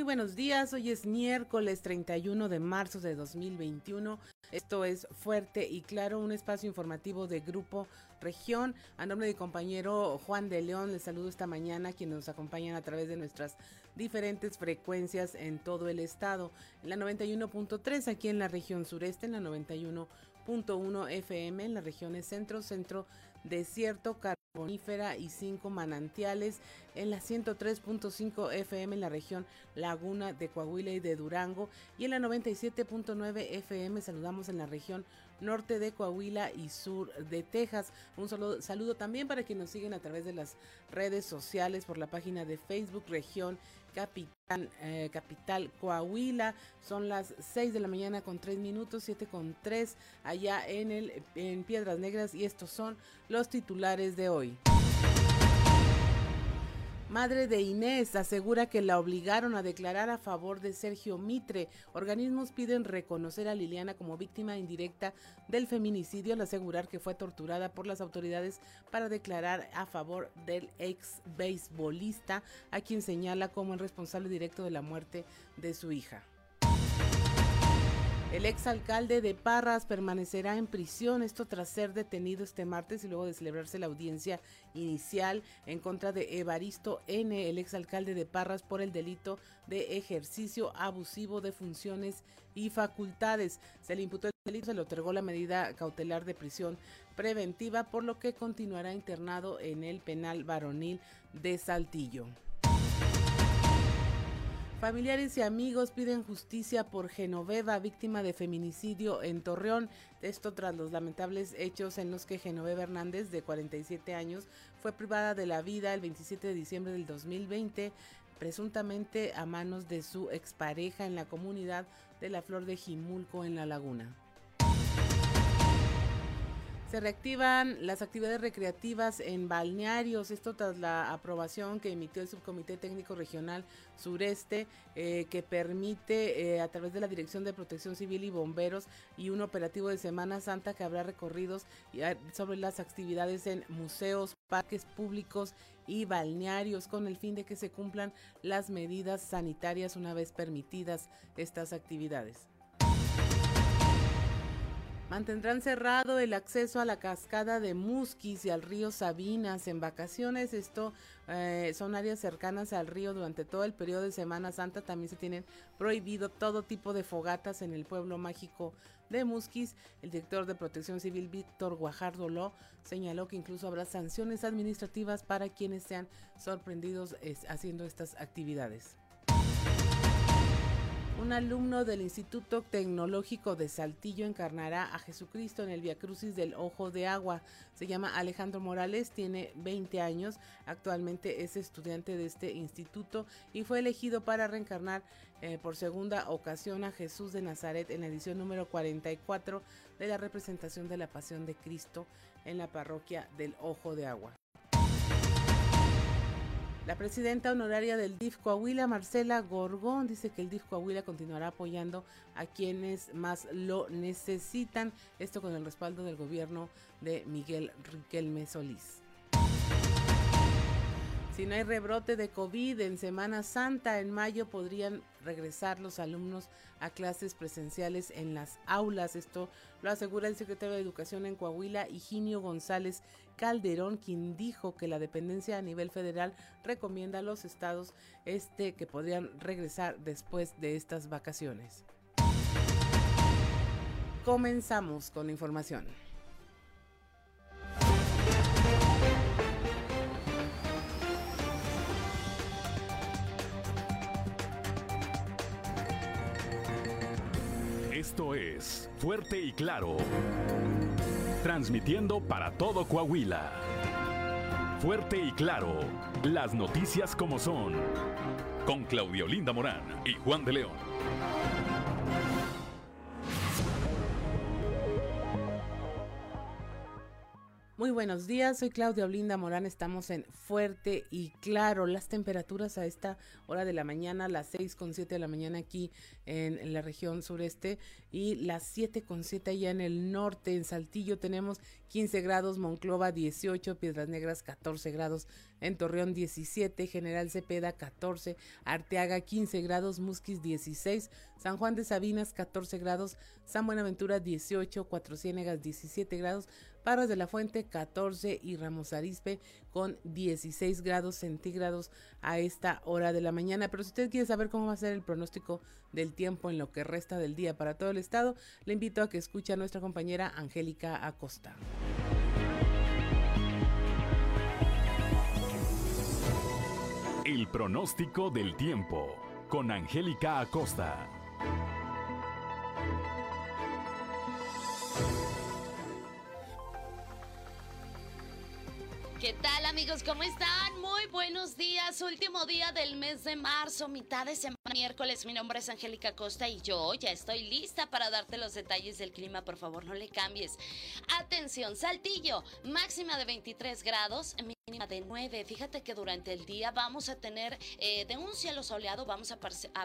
Muy buenos días, hoy es miércoles 31 de marzo de 2021. Esto es Fuerte y Claro, un espacio informativo de Grupo Región. A nombre de compañero Juan de León, les saludo esta mañana, quienes nos acompañan a través de nuestras diferentes frecuencias en todo el estado. En la 91.3 aquí en la región sureste, en la 91.1 FM en las regiones centro, centro, desierto, carbonífera y cinco manantiales en la 103.5 FM en la región Laguna de Coahuila y de Durango y en la 97.9 FM saludamos en la región norte de Coahuila y sur de Texas. Un solo saludo también para quienes nos siguen a través de las redes sociales por la página de Facebook Región Capital, eh, Capital Coahuila. Son las 6 de la mañana con 3 minutos, 7 con 3 allá en, el, en Piedras Negras y estos son los titulares de hoy. Madre de Inés asegura que la obligaron a declarar a favor de Sergio Mitre. Organismos piden reconocer a Liliana como víctima indirecta del feminicidio al asegurar que fue torturada por las autoridades para declarar a favor del ex beisbolista, a quien señala como el responsable directo de la muerte de su hija. El exalcalde de Parras permanecerá en prisión, esto tras ser detenido este martes y luego de celebrarse la audiencia inicial en contra de Evaristo N., el exalcalde de Parras, por el delito de ejercicio abusivo de funciones y facultades. Se le imputó el delito, se le otorgó la medida cautelar de prisión preventiva, por lo que continuará internado en el penal varonil de Saltillo. Familiares y amigos piden justicia por Genoveva, víctima de feminicidio en Torreón. Esto tras los lamentables hechos en los que Genoveva Hernández, de 47 años, fue privada de la vida el 27 de diciembre del 2020, presuntamente a manos de su expareja en la comunidad de la Flor de Jimulco en La Laguna. Se reactivan las actividades recreativas en balnearios, esto tras la aprobación que emitió el Subcomité Técnico Regional Sureste, eh, que permite eh, a través de la Dirección de Protección Civil y Bomberos y un operativo de Semana Santa que habrá recorridos ah, sobre las actividades en museos, parques públicos y balnearios con el fin de que se cumplan las medidas sanitarias una vez permitidas estas actividades. Mantendrán cerrado el acceso a la cascada de Musquis y al río Sabinas en vacaciones. Esto eh, son áreas cercanas al río durante todo el periodo de Semana Santa. También se tienen prohibido todo tipo de fogatas en el pueblo mágico de Musquis. El director de Protección Civil, Víctor Guajardo Ló, señaló que incluso habrá sanciones administrativas para quienes sean sorprendidos haciendo estas actividades. Un alumno del Instituto Tecnológico de Saltillo encarnará a Jesucristo en el Via Crucis del Ojo de Agua. Se llama Alejandro Morales, tiene 20 años, actualmente es estudiante de este instituto y fue elegido para reencarnar eh, por segunda ocasión a Jesús de Nazaret en la edición número 44 de la representación de la Pasión de Cristo en la parroquia del Ojo de Agua. La presidenta honoraria del DIF Coahuila, Marcela Gorgón, dice que el DIF Coahuila continuará apoyando a quienes más lo necesitan, esto con el respaldo del gobierno de Miguel Riquelme Solís. Si no hay rebrote de COVID en Semana Santa, en mayo podrían regresar los alumnos a clases presenciales en las aulas. Esto lo asegura el secretario de Educación en Coahuila, Higinio González Calderón, quien dijo que la dependencia a nivel federal recomienda a los estados este que podrían regresar después de estas vacaciones. Comenzamos con información. Es Fuerte y Claro transmitiendo para todo Coahuila. Fuerte y claro, las noticias como son, con Claudio Linda Morán y Juan de León. Muy buenos días, soy Claudia Olinda Morán, estamos en Fuerte y Claro. Las temperaturas a esta hora de la mañana, las seis con siete de la mañana aquí en, la región sureste y las siete con siete allá en el norte, en Saltillo tenemos 15 grados, Monclova 18, Piedras Negras 14 grados, en Torreón 17, General Cepeda 14, Arteaga 15 grados, Musquis 16, San Juan de Sabinas 14 grados, San Buenaventura 18, Cuatro Ciénegas 17 grados, Paros de la Fuente 14 y Ramos Arispe con 16 grados centígrados a esta hora de la mañana. Pero si usted quiere saber cómo va a ser el pronóstico del tiempo en lo que resta del día para todo el estado, le invito a que escuche a nuestra compañera Angélica Acosta. El pronóstico del tiempo con Angélica Acosta. ¿Qué tal amigos? ¿Cómo están? Muy buenos días. Último día del mes de marzo, mitad de semana miércoles. Mi nombre es Angélica Costa y yo ya estoy lista para darte los detalles del clima. Por favor, no le cambies. Atención, Saltillo, máxima de 23 grados mínima de 9. Fíjate que durante el día vamos a tener eh, de un cielo soleado, vamos a,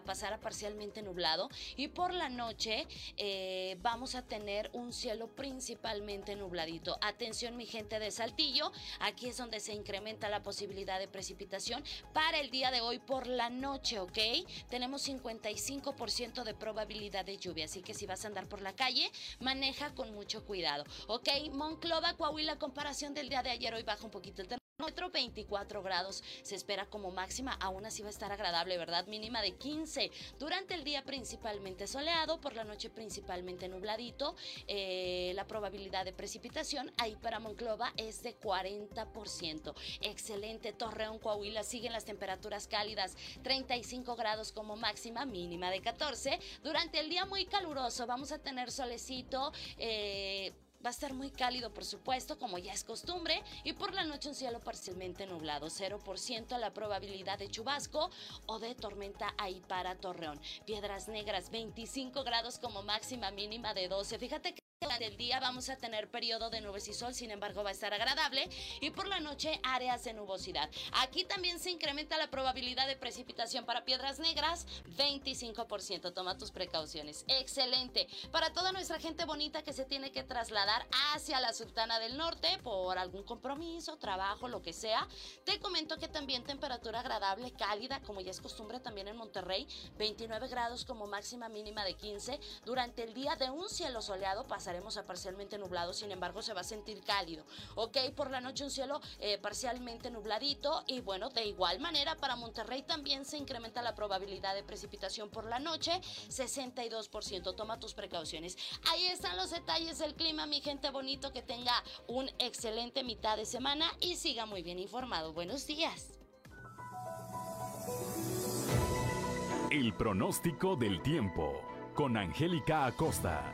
pasar a parcialmente nublado y por la noche eh, vamos a tener un cielo principalmente nubladito. Atención mi gente de Saltillo, aquí es donde se incrementa la posibilidad de precipitación para el día de hoy por la noche, ¿ok? Tenemos 55% de probabilidad de lluvia, así que si vas a andar por la calle, maneja con mucho cuidado, ¿ok? Monclova, Coahuila, comparación del día de ayer, hoy baja un poquito el Termómetro 24 grados se espera como máxima, aún así va a estar agradable, ¿verdad? Mínima de 15. Durante el día principalmente soleado, por la noche principalmente nubladito. Eh, la probabilidad de precipitación ahí para Monclova es de 40%. Excelente. Torreón, Coahuila siguen las temperaturas cálidas, 35 grados como máxima, mínima de 14. Durante el día muy caluroso, vamos a tener solecito. Eh, Va a estar muy cálido, por supuesto, como ya es costumbre, y por la noche un cielo parcialmente nublado, 0% la probabilidad de chubasco o de tormenta ahí para Torreón. Piedras Negras, 25 grados como máxima mínima de 12. Fíjate que durante el día vamos a tener periodo de nubes y sol, sin embargo va a estar agradable y por la noche áreas de nubosidad. Aquí también se incrementa la probabilidad de precipitación para piedras negras, 25%. Toma tus precauciones. Excelente. Para toda nuestra gente bonita que se tiene que trasladar hacia la Sultana del Norte por algún compromiso, trabajo, lo que sea, te comento que también temperatura agradable, cálida, como ya es costumbre también en Monterrey, 29 grados como máxima mínima de 15. Durante el día de un cielo soleado pasará a parcialmente nublado, sin embargo se va a sentir cálido. Ok, por la noche un cielo eh, parcialmente nubladito y bueno, de igual manera para Monterrey también se incrementa la probabilidad de precipitación por la noche, 62%. Toma tus precauciones. Ahí están los detalles del clima, mi gente bonito, que tenga un excelente mitad de semana y siga muy bien informado. Buenos días. El pronóstico del tiempo con Angélica Acosta.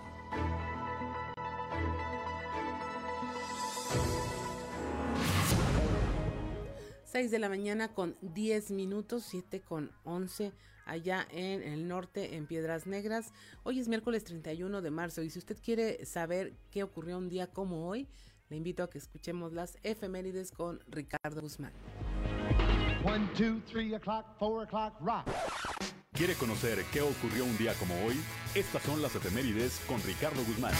6 de la mañana con 10 minutos, 7 con 11 allá en el norte, en Piedras Negras. Hoy es miércoles 31 de marzo y si usted quiere saber qué ocurrió un día como hoy, le invito a que escuchemos las efemérides con Ricardo Guzmán. 1, 2, 3 o'clock, 4 o'clock, rock. ¿Quiere conocer qué ocurrió un día como hoy? Estas son las efemérides con Ricardo Guzmán.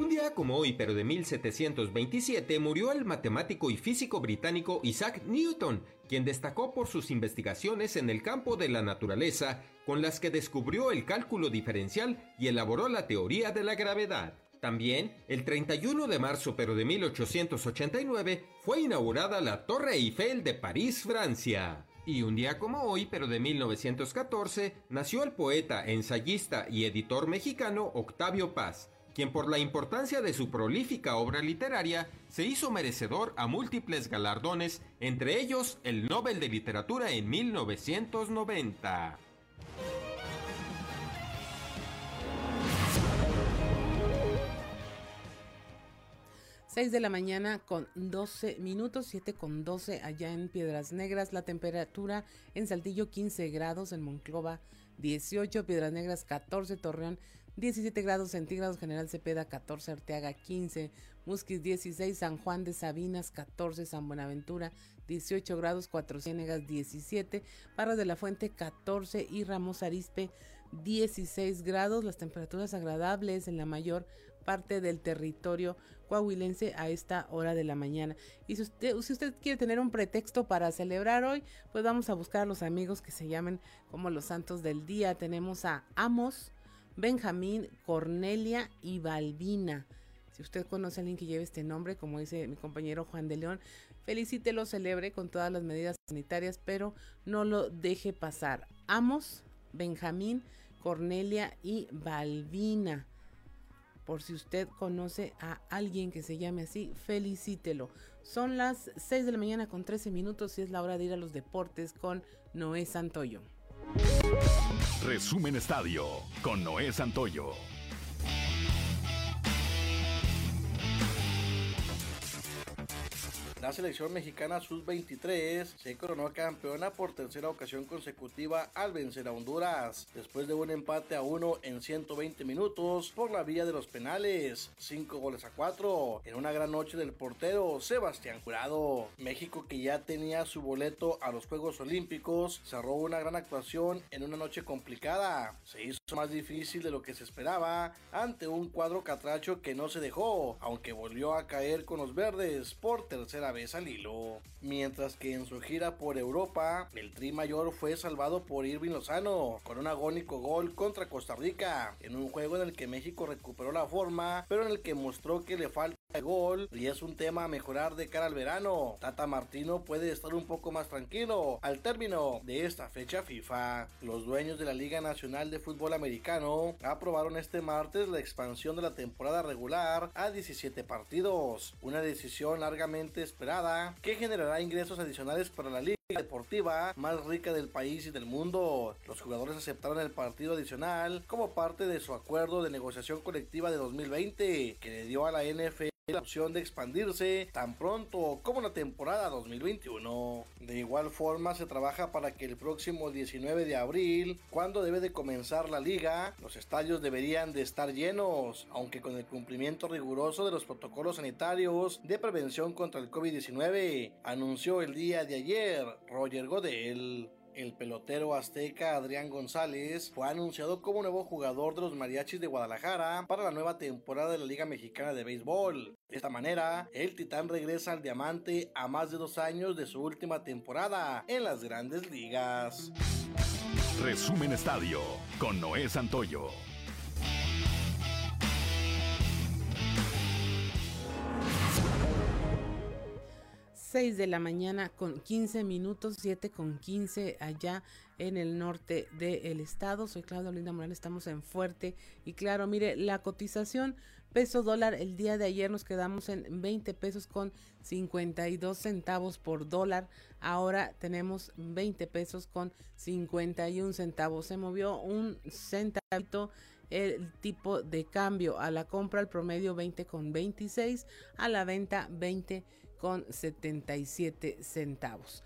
Un día como hoy, pero de 1727, murió el matemático y físico británico Isaac Newton, quien destacó por sus investigaciones en el campo de la naturaleza, con las que descubrió el cálculo diferencial y elaboró la teoría de la gravedad. También, el 31 de marzo pero de 1889, fue inaugurada la Torre Eiffel de París, Francia. Y un día como hoy, pero de 1914, nació el poeta, ensayista y editor mexicano Octavio Paz, quien por la importancia de su prolífica obra literaria se hizo merecedor a múltiples galardones, entre ellos el Nobel de Literatura en 1990. 6 de la mañana con 12 minutos, 7 con 12 allá en Piedras Negras, la temperatura en Saltillo 15 grados, en Monclova 18, Piedras Negras 14, Torreón 17 grados centígrados, General Cepeda 14, Arteaga 15, Musquis 16, San Juan de Sabinas 14, San Buenaventura 18 grados, Cuatro Ciénegas 17, Barras de la Fuente 14 y Ramos Arispe 16 grados, las temperaturas agradables en la mayor parte del territorio coahuilense a esta hora de la mañana. Y si usted, si usted quiere tener un pretexto para celebrar hoy, pues vamos a buscar a los amigos que se llamen como los santos del día. Tenemos a Amos, Benjamín, Cornelia y Balbina. Si usted conoce a alguien que lleve este nombre, como dice mi compañero Juan de León, felicítelo, celebre con todas las medidas sanitarias, pero no lo deje pasar. Amos, Benjamín, Cornelia y Balbina. Por si usted conoce a alguien que se llame así, felicítelo. Son las 6 de la mañana con 13 minutos y es la hora de ir a los deportes con Noé Santoyo. Resumen Estadio con Noé Santoyo. La selección mexicana sub-23 se coronó campeona por tercera ocasión consecutiva al vencer a Honduras, después de un empate a uno en 120 minutos por la vía de los penales, 5 goles a 4, en una gran noche del portero Sebastián Jurado. México que ya tenía su boleto a los Juegos Olímpicos, cerró una gran actuación en una noche complicada. Se hizo más difícil de lo que se esperaba ante un cuadro catracho que no se dejó, aunque volvió a caer con los verdes por tercera vez al hilo. Mientras que en su gira por Europa, el Tri Mayor fue salvado por Irving Lozano con un agónico gol contra Costa Rica, en un juego en el que México recuperó la forma, pero en el que mostró que le falta gol y es un tema a mejorar de cara al verano. Tata Martino puede estar un poco más tranquilo al término de esta fecha FIFA. Los dueños de la Liga Nacional de Fútbol Americano aprobaron este martes la expansión de la temporada regular a 17 partidos, una decisión largamente esperada que generará ingresos adicionales para la liga deportiva más rica del país y del mundo. Los jugadores aceptaron el partido adicional como parte de su acuerdo de negociación colectiva de 2020 que le dio a la NFL la opción de expandirse tan pronto como la temporada 2021. De igual forma se trabaja para que el próximo 19 de abril, cuando debe de comenzar la liga, los estadios deberían de estar llenos, aunque con el cumplimiento riguroso de los protocolos sanitarios de prevención contra el COVID-19, anunció el día de ayer Roger Godel. El pelotero azteca Adrián González fue anunciado como nuevo jugador de los Mariachis de Guadalajara para la nueva temporada de la Liga Mexicana de Béisbol. De esta manera, el Titán regresa al diamante a más de dos años de su última temporada en las grandes ligas. Resumen Estadio con Noé Santoyo. 6 de la mañana con 15 minutos, 7 con 15 allá en el norte del estado. Soy Claudia Linda Morales, estamos en Fuerte y claro, mire, la cotización peso dólar el día de ayer nos quedamos en 20 pesos con 52 centavos por dólar. Ahora tenemos 20 pesos con 51 centavos. Se movió un centavito el tipo de cambio a la compra el promedio 20 con 26 a la venta 20 con 77 centavos.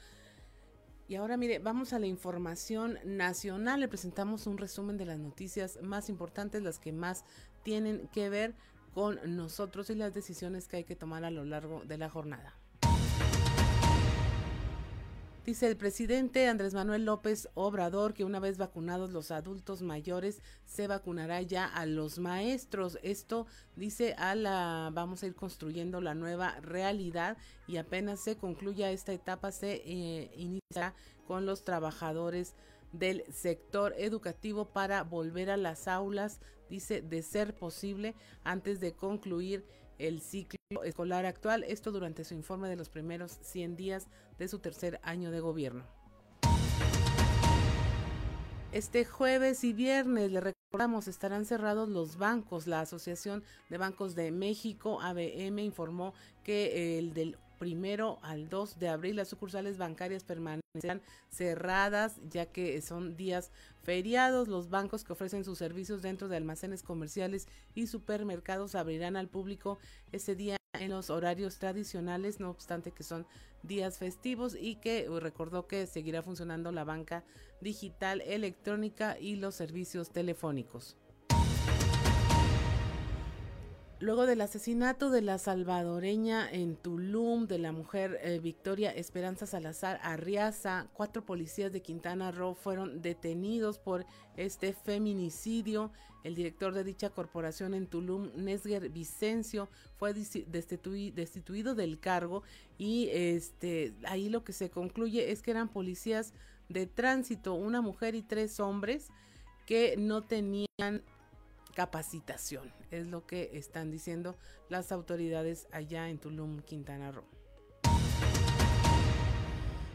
Y ahora mire, vamos a la información nacional. Le presentamos un resumen de las noticias más importantes, las que más tienen que ver con nosotros y las decisiones que hay que tomar a lo largo de la jornada. Dice el presidente Andrés Manuel López Obrador que una vez vacunados los adultos mayores se vacunará ya a los maestros. Esto dice a la vamos a ir construyendo la nueva realidad y apenas se concluya esta etapa se eh, inicia con los trabajadores del sector educativo para volver a las aulas, dice de ser posible antes de concluir el ciclo escolar actual, esto durante su informe de los primeros 100 días de su tercer año de gobierno. Este jueves y viernes, le recordamos, estarán cerrados los bancos. La Asociación de Bancos de México, ABM, informó que el del primero al 2 de abril las sucursales bancarias permanecerán cerradas ya que son días feriados. Los bancos que ofrecen sus servicios dentro de almacenes comerciales y supermercados abrirán al público ese día en los horarios tradicionales, no obstante que son días festivos y que recordó que seguirá funcionando la banca digital, electrónica y los servicios telefónicos. Luego del asesinato de la salvadoreña en Tulum de la mujer eh, Victoria Esperanza Salazar Arriaza, cuatro policías de Quintana Roo fueron detenidos por este feminicidio. El director de dicha corporación en Tulum, Nesger Vicencio, fue destituido del cargo y este ahí lo que se concluye es que eran policías de tránsito, una mujer y tres hombres que no tenían capacitación, es lo que están diciendo las autoridades allá en Tulum, Quintana Roo.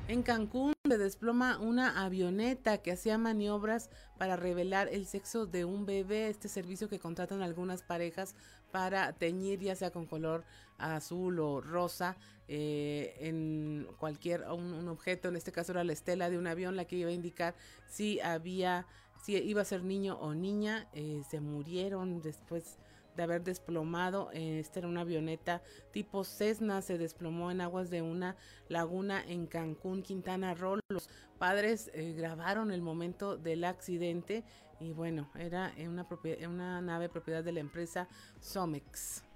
En Cancún se desploma una avioneta que hacía maniobras para revelar el sexo de un bebé, este servicio que contratan algunas parejas para teñir ya sea con color azul o rosa eh, en cualquier un objeto, en este caso era la estela de un avión la que iba a indicar si había si iba a ser niño o niña, eh, se murieron después de haber desplomado. Eh, esta era una avioneta tipo Cessna, se desplomó en aguas de una laguna en Cancún, Quintana Roo. Los padres eh, grabaron el momento del accidente y bueno, era una, una nave propiedad de la empresa Somex.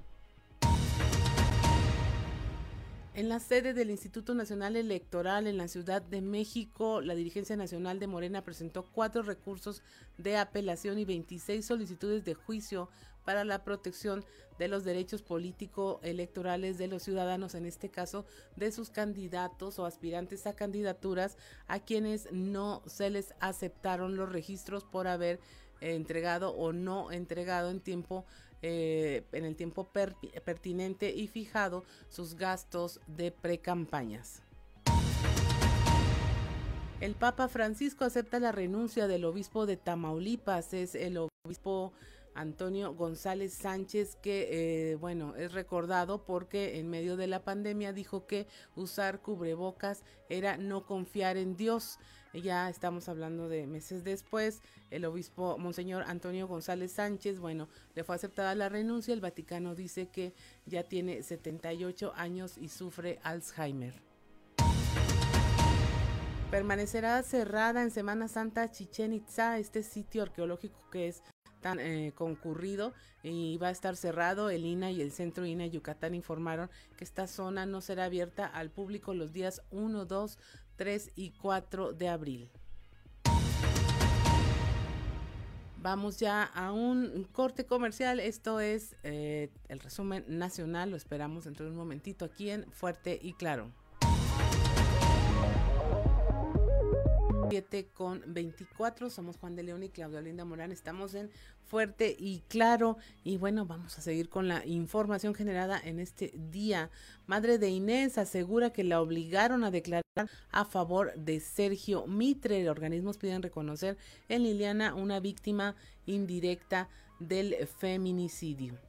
En la sede del Instituto Nacional Electoral en la Ciudad de México, la dirigencia nacional de Morena presentó cuatro recursos de apelación y 26 solicitudes de juicio para la protección de los derechos político-electorales de los ciudadanos, en este caso de sus candidatos o aspirantes a candidaturas a quienes no se les aceptaron los registros por haber entregado o no entregado en tiempo eh, en el tiempo pertinente y fijado sus gastos de precampañas. El Papa Francisco acepta la renuncia del obispo de Tamaulipas, es el obispo Antonio González Sánchez, que eh, bueno, es recordado porque en medio de la pandemia dijo que usar cubrebocas era no confiar en Dios. Ya estamos hablando de meses después, el obispo Monseñor Antonio González Sánchez, bueno, le fue aceptada la renuncia, el Vaticano dice que ya tiene 78 años y sufre Alzheimer. Permanecerá cerrada en Semana Santa Chichen Itza, este sitio arqueológico que es tan eh, concurrido y va a estar cerrado. El INA y el Centro INA Yucatán informaron que esta zona no será abierta al público los días 1, 2, 3 y 4 de abril. Vamos ya a un corte comercial. Esto es eh, el resumen nacional. Lo esperamos dentro de un momentito aquí en Fuerte y Claro. Con 24. Somos Juan de León y Claudia Linda Morán. Estamos en Fuerte y Claro. Y bueno, vamos a seguir con la información generada en este día. Madre de Inés asegura que la obligaron a declarar a favor de Sergio Mitre. Organismos piden reconocer en Liliana una víctima indirecta del feminicidio.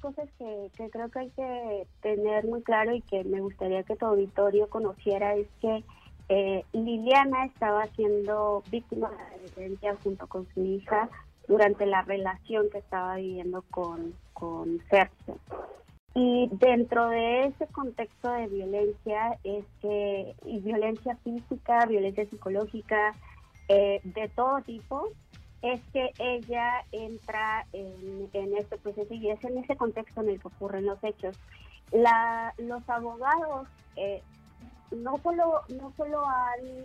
Cosas que, creo que hay que tener muy claro y que me gustaría que tu auditorio conociera es que eh, Liliana estaba siendo víctima de violencia junto con su hija durante la relación que estaba viviendo con, con Sergio. Y dentro de ese contexto de violencia es que, violencia física, violencia psicológica, eh, de todo tipo, es que ella entra en, este proceso y es en ese contexto en el que ocurren los hechos. La, los abogados eh, no solo no solo han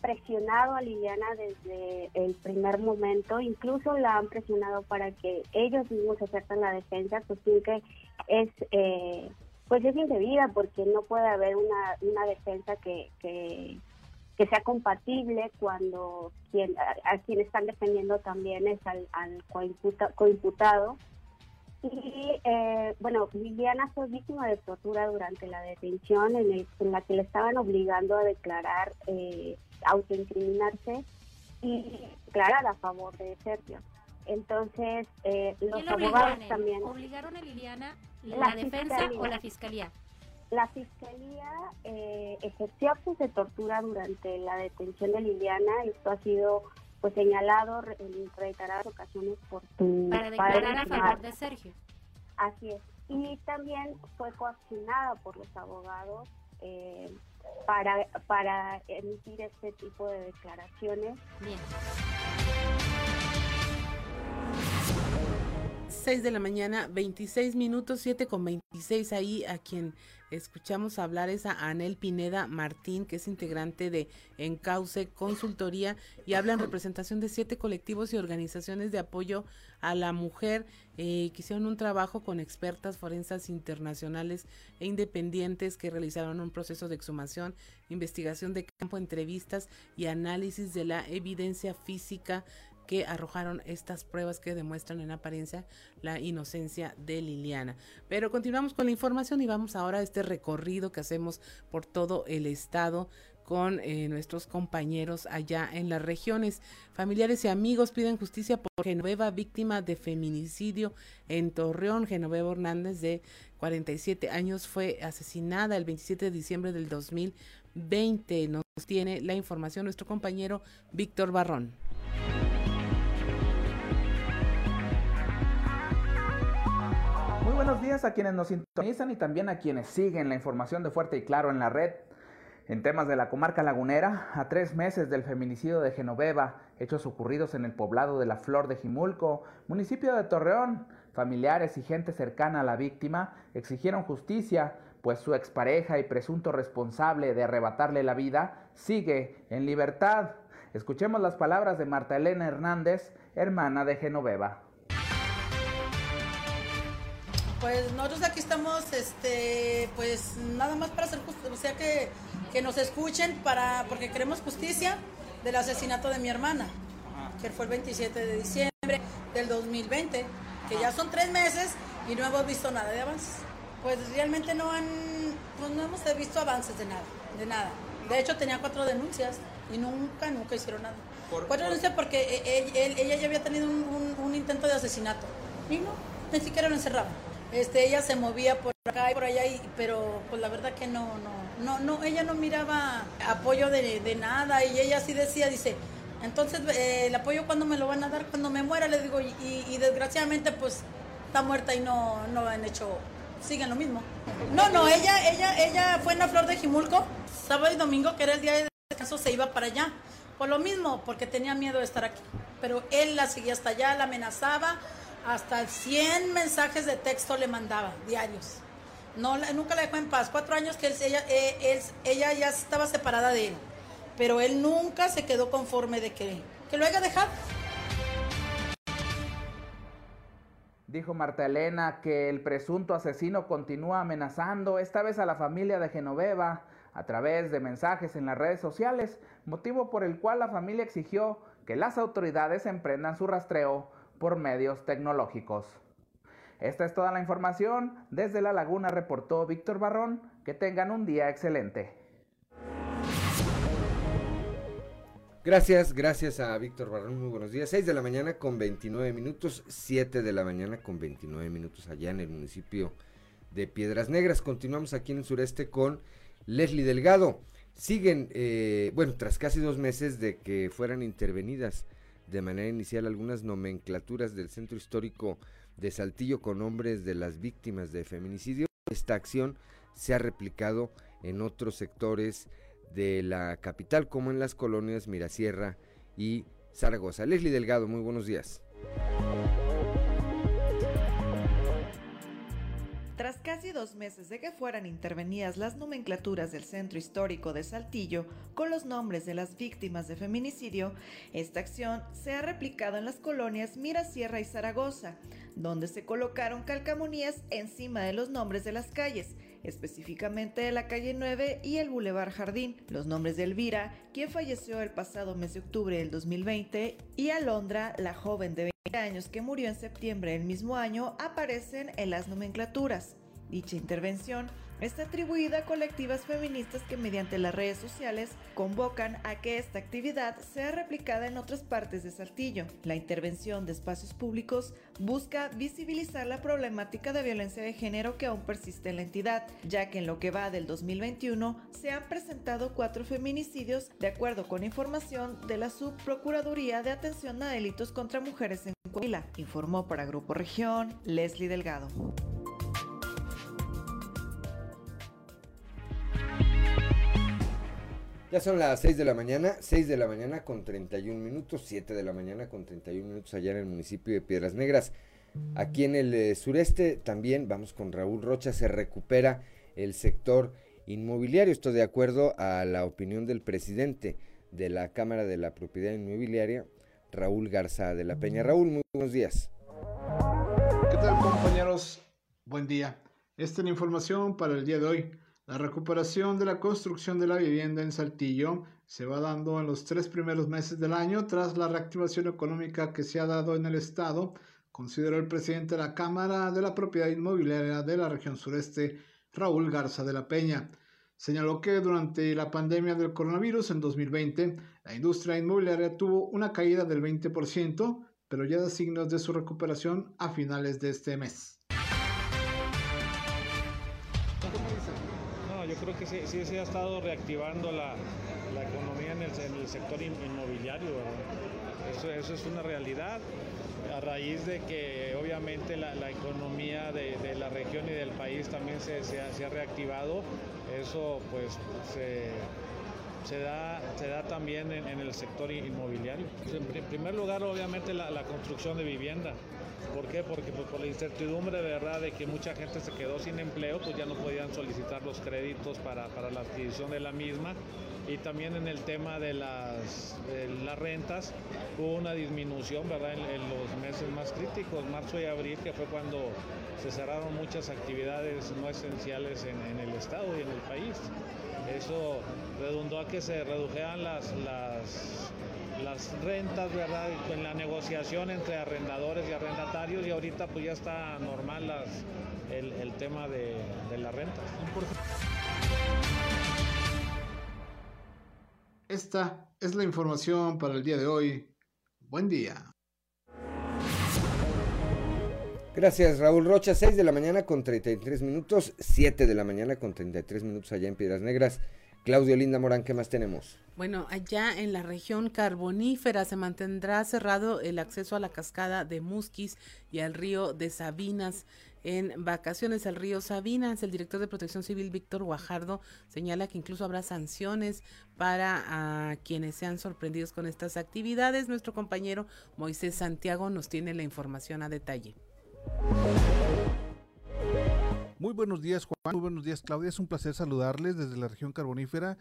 presionado a Liliana desde el primer momento, incluso la han presionado para que ellos mismos acepten la defensa, pues sí que es eh, pues es indebida porque no puede haber una, una defensa que, que que sea compatible cuando quien, a, quien están defendiendo también es al, al coimputado. Y eh, bueno, Liliana fue víctima de tortura durante la detención en, la que le estaban obligando a declarar, eh, autoincriminarse y declarar a favor de Sergio. Entonces, eh, los abogados también... ¿Obligaron a Liliana la, defensa o la fiscalía? La fiscalía eh, ejerció actos de tortura durante la detención de Liliana. Esto ha sido pues señalado en reiteradas ocasiones por tu para declarar a favor de Sergio. Así es. Y también fue coaccionada por los abogados eh, para, para emitir este tipo de declaraciones. Bien. 6 de la mañana, 26 minutos, 7 con 26 ahí a quien escuchamos hablar es a Anel Pineda Martín, que es integrante de Encauce Consultoría y habla en representación de siete colectivos y organizaciones de apoyo a la mujer eh, que hicieron un trabajo con expertas forensas internacionales e independientes que realizaron un proceso de exhumación, investigación de campo, entrevistas y análisis de la evidencia física que arrojaron estas pruebas que demuestran en apariencia la inocencia de Liliana. Pero continuamos con la información y vamos ahora a este recorrido que hacemos por todo el estado con eh, nuestros compañeros allá en las regiones. Familiares y amigos piden justicia por Genoveva, víctima de feminicidio en Torreón. Genoveva Hernández, de 47 años, fue asesinada el 27 de diciembre del 2020. Nos tiene la información nuestro compañero Víctor Barrón. Buenos días a quienes nos sintonizan y también a quienes siguen la información de Fuerte y Claro en la red. En temas de la comarca lagunera, a tres meses del feminicidio de Genoveva, hechos ocurridos en el poblado de la Flor de Jimulco, municipio de Torreón, familiares y gente cercana a la víctima exigieron justicia, pues su expareja y presunto responsable de arrebatarle la vida sigue en libertad. Escuchemos las palabras de Marta Elena Hernández, hermana de Genoveva. Pues nosotros aquí estamos, este, pues nada más para hacer justicia, o sea que, que nos escuchen para, porque queremos justicia del asesinato de mi hermana, que fue el 27 de diciembre del 2020, que ya son tres meses y no hemos visto nada de avances. Pues realmente no han, pues no hemos visto avances de nada, de nada. De hecho tenía cuatro denuncias y nunca, nunca hicieron nada. cuatro denuncias porque e, e, ella, ya había tenido un, un intento de asesinato y no, ni siquiera lo encerraban. Este, ella se movía por acá y por allá, y, pero pues la verdad que no, no, no, no, ella no miraba apoyo de, de nada y ella sí decía, dice, entonces eh, el apoyo cuando me lo van a dar cuando me muera, le digo, y, desgraciadamente pues está muerta y no, no han hecho, siguen lo mismo. No, no, ella, ella, ella fue en la flor de Jimulco, sábado y domingo, que era el día de descanso, se iba para allá. Por lo mismo, porque tenía miedo de estar aquí. Pero él la seguía hasta allá, la amenazaba, hasta 100 mensajes de texto le mandaba diarios. No, nunca la dejó en paz. Cuatro años que ella, eh, ella ya estaba separada de él. Pero él nunca se quedó conforme de que, que lo haya dejado. Dijo Marta Elena que el presunto asesino continúa amenazando, esta vez a la familia de Genoveva, a través de mensajes en las redes sociales, motivo por el cual la familia exigió que las autoridades emprendan su rastreo por medios tecnológicos. Esta es toda la información. Desde La Laguna reportó Víctor Barrón. Que tengan un día excelente. Gracias, gracias a Víctor Barrón. Muy buenos días. 6 de la mañana con 29 minutos, 7 de la mañana con 29 minutos allá en el municipio de Piedras Negras. Continuamos aquí en el sureste con Leslie Delgado. Siguen, eh, bueno, tras casi dos meses de que fueran intervenidas de manera inicial algunas nomenclaturas del centro histórico de Saltillo con nombres de las víctimas de feminicidio. Esta acción se ha replicado en otros sectores de la capital, como en las colonias Mirasierra y Zaragoza. Leslie Delgado, muy buenos días. Casi dos meses de que fueran intervenidas las nomenclaturas del centro histórico de Saltillo con los nombres de las víctimas de feminicidio, esta acción se ha replicado en las colonias Mirasierra y Zaragoza, donde se colocaron calcamonías encima de los nombres de las calles, específicamente de la calle 9 y el Boulevard Jardín, los nombres de Elvira, quien falleció el pasado mes de octubre del 2020, y Alondra, la joven de 20 años que murió en septiembre del mismo año, aparecen en las nomenclaturas. Dicha intervención está atribuida a colectivas feministas que mediante las redes sociales convocan a que esta actividad sea replicada en otras partes de Saltillo. La intervención de espacios públicos busca visibilizar la problemática de violencia de género que aún persiste en la entidad, ya que en lo que va del 2021 se han presentado cuatro feminicidios de acuerdo con información de la Subprocuraduría de Atención a Delitos contra Mujeres en Coahuila, informó para Grupo Región Leslie Delgado. Ya son las 6 de la mañana, 6 de la mañana con 31 minutos, 7 de la mañana con 31 minutos allá en el municipio de Piedras Negras. Aquí en el eh, sureste también, vamos con Raúl Rocha, se recupera el sector inmobiliario. Esto de acuerdo a la opinión del presidente de la Cámara de la Propiedad Inmobiliaria, Raúl Garza de la Peña. Raúl, muy buenos días. ¿Qué tal compañeros? Buen día. Esta es la información para el día de hoy. La recuperación de la construcción de la vivienda en Saltillo se va dando en los tres primeros meses del año tras la reactivación económica que se ha dado en el estado, consideró el presidente de la Cámara de la Propiedad Inmobiliaria de la región sureste, Raúl Garza de la Peña. Señaló que durante la pandemia del coronavirus en 2020, la industria inmobiliaria tuvo una caída del 20%, pero ya da signos de su recuperación a finales de este mes. Creo que sí, se ha estado reactivando la, la economía en el, en el sector inmobiliario. Eso, eso, es una realidad a raíz de que obviamente la, la economía de, de, la región y del país también se, se, ha, reactivado. Eso pues se, da, se da también en, el sector inmobiliario. En, primer lugar, obviamente, la construcción de vivienda. ¿Por qué? Porque pues, por la incertidumbre de verdad de que mucha gente se quedó sin empleo, pues ya no podían solicitar los créditos para, para la adquisición de la misma. Y también en el tema de las, las rentas hubo una disminución ¿verdad? En, los meses más críticos, marzo y abril, que fue cuando se cerraron muchas actividades no esenciales en, el Estado y en el país. Eso redundó a que se redujeran las, las rentas, ¿verdad? En la negociación entre arrendadores y arrendatarios y ahorita pues ya está normal las, el, el tema de, de las rentas. Esta es la información para el día de hoy. Buen día. Gracias, Raúl Rocha. 6 de la mañana con 33 minutos, 7 de la mañana con 33 minutos allá en Piedras Negras. Claudio Linda Morán, ¿qué más tenemos? Bueno, allá en la región carbonífera se mantendrá cerrado el acceso a la cascada de Musquis y al río de Sabinas. En vacaciones al río Sabinas, el director de Protección Civil, Víctor Guajardo, señala que incluso habrá sanciones para a quienes sean sorprendidos con estas actividades. Nuestro compañero Moisés Santiago nos tiene la información a detalle. Muy buenos días, Juan. Muy buenos días, Claudia. Es un placer saludarles desde la región carbonífera.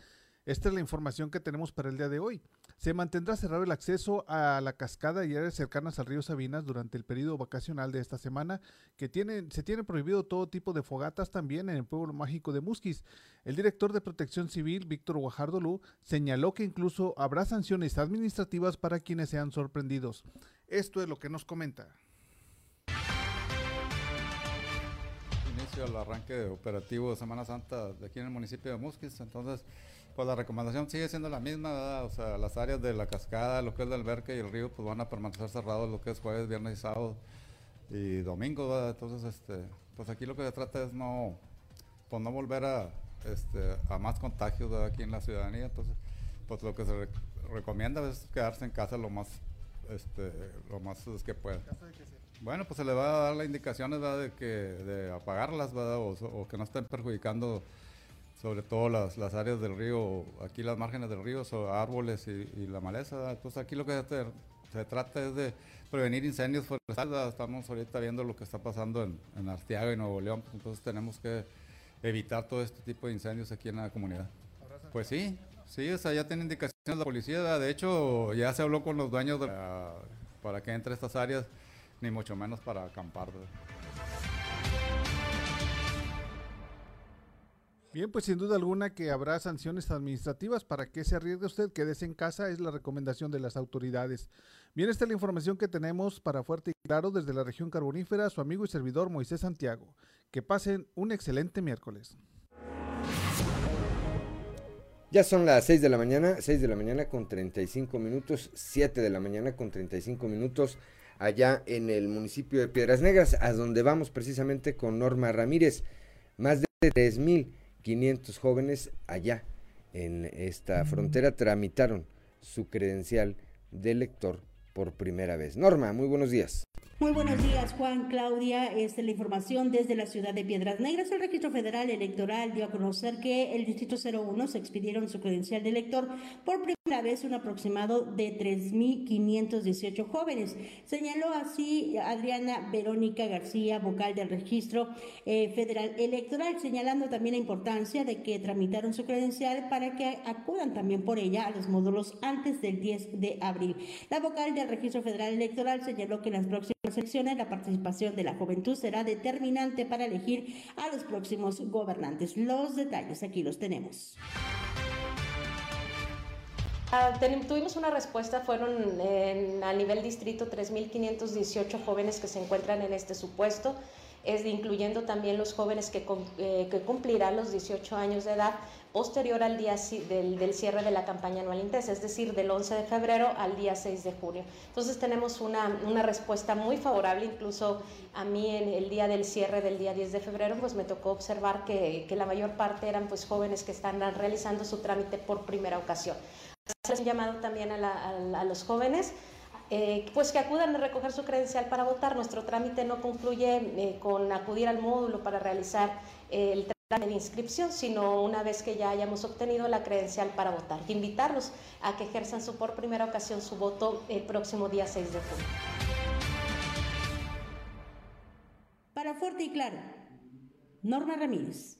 Esta es la información que tenemos para el día de hoy. Se mantendrá cerrado el acceso a la cascada y áreas cercanas al río Sabinas durante el periodo vacacional de esta semana, que tiene, se tiene prohibido todo tipo de fogatas también en el pueblo mágico de Musquis. El director de Protección Civil, Víctor Guajardo Lu, señaló que incluso habrá sanciones administrativas para quienes sean sorprendidos. Esto es lo que nos comenta. El arranque operativo de Semana Santa de aquí en el municipio de Musquis, entonces pues la recomendación sigue siendo la misma, o sea, las áreas de la cascada, lo que es el alberca y el río, pues van a permanecer cerrados lo que es jueves, viernes y sábado y domingo, ¿verdad? entonces, este, pues aquí lo que se trata es no, pues no volver a, este, a más contagios aquí en la ciudadanía, entonces, pues lo que se re recomienda es quedarse en casa lo más, este, lo más es que pueda. Bueno, pues se le va a dar las indicaciones de que de apagarlas, ¿verdad? O, que no estén perjudicando sobre todo las, áreas del río, aquí las márgenes del río, árboles y, la maleza. Entonces aquí lo que se, trata es de prevenir incendios forestales. Estamos ahorita viendo lo que está pasando en, en Arteaga y Nuevo León, entonces tenemos que evitar todo este tipo de incendios aquí en la comunidad. Pues sí, sí, o sea, ya tiene indicaciones la policía. De hecho, ya se habló con los dueños de para que entre estas áreas, ni mucho menos para acampar. Bien, pues sin duda alguna que habrá sanciones administrativas para que se arriesgue usted, quédese en casa, es la recomendación de las autoridades. Bien, esta es la información que tenemos para Fuerte y Claro desde la región carbonífera, su amigo y servidor Moisés Santiago. Que pasen un excelente miércoles. Ya son las 6 de la mañana, 6 de la mañana con 35 minutos, 7 de la mañana con 35 minutos allá en el municipio de Piedras Negras, a donde vamos precisamente con Norma Ramírez. Más de 3 mil 500 jóvenes allá en esta frontera tramitaron su credencial de lector por primera vez. Norma, muy buenos días. Muy buenos días, Juan, Claudia. Esta es la información desde la ciudad de Piedras Negras. El Registro Federal Electoral dio a conocer que el Distrito 01 se expidieron su credencial de elector por primera vez un aproximado de 3.518 jóvenes. Señaló así Adriana Verónica García, vocal del Registro eh, Federal Electoral, señalando también la importancia de que tramitaron su credencial para que acudan también por ella a los módulos antes del 10 de abril. La vocal Registro Federal Electoral señaló que en las próximas elecciones la participación de la juventud será determinante para elegir a los próximos gobernantes. Los detalles aquí los tenemos. Ah, tuvimos una respuesta, fueron a nivel distrito 3.518 jóvenes que se encuentran en este supuesto es incluyendo también los jóvenes que, eh, que, cumplirán los 18 años de edad posterior al día del, del, cierre de la campaña anual intensa, es decir, del 11 de febrero al día 6 de junio. Entonces tenemos una, una respuesta muy favorable, incluso a mí en el día del cierre del día 10 de febrero, pues me tocó observar que, que la mayor parte eran pues jóvenes que están realizando su trámite por primera ocasión. Es un llamado también a, a, a los jóvenes eh, pues que acudan a recoger su credencial para votar. Nuestro trámite no concluye eh, con acudir al módulo para realizar eh, el trámite de inscripción, sino una vez que ya hayamos obtenido la credencial para votar. Invitarlos a que ejerzan su, por primera ocasión su voto el próximo día 6 de junio. Para Fuerte y Claro, Norma Ramírez.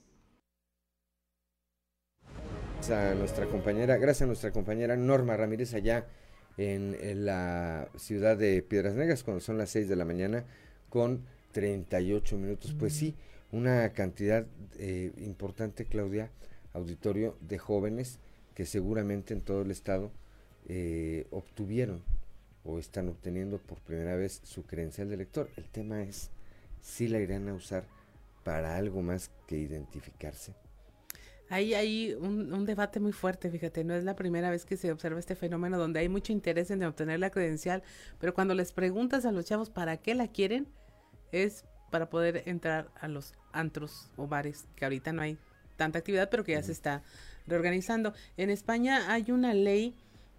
A nuestra compañera, gracias a nuestra compañera Norma Ramírez allá en, la ciudad de Piedras Negras cuando son las 6 de la mañana con 38 minutos. Pues sí, una cantidad eh, importante, Claudia, auditorio de jóvenes que seguramente en todo el estado eh, obtuvieron o están obteniendo por primera vez su credencial de elector. El tema es si la irán a usar para algo más que identificarse. Hay, hay un, debate muy fuerte, fíjate, no es la primera vez que se observa este fenómeno donde hay mucho interés en obtener la credencial, pero cuando les preguntas a los chavos para qué la quieren, es para poder entrar a los antros o bares, que ahorita no hay tanta actividad, pero que ya se está reorganizando. En España hay una ley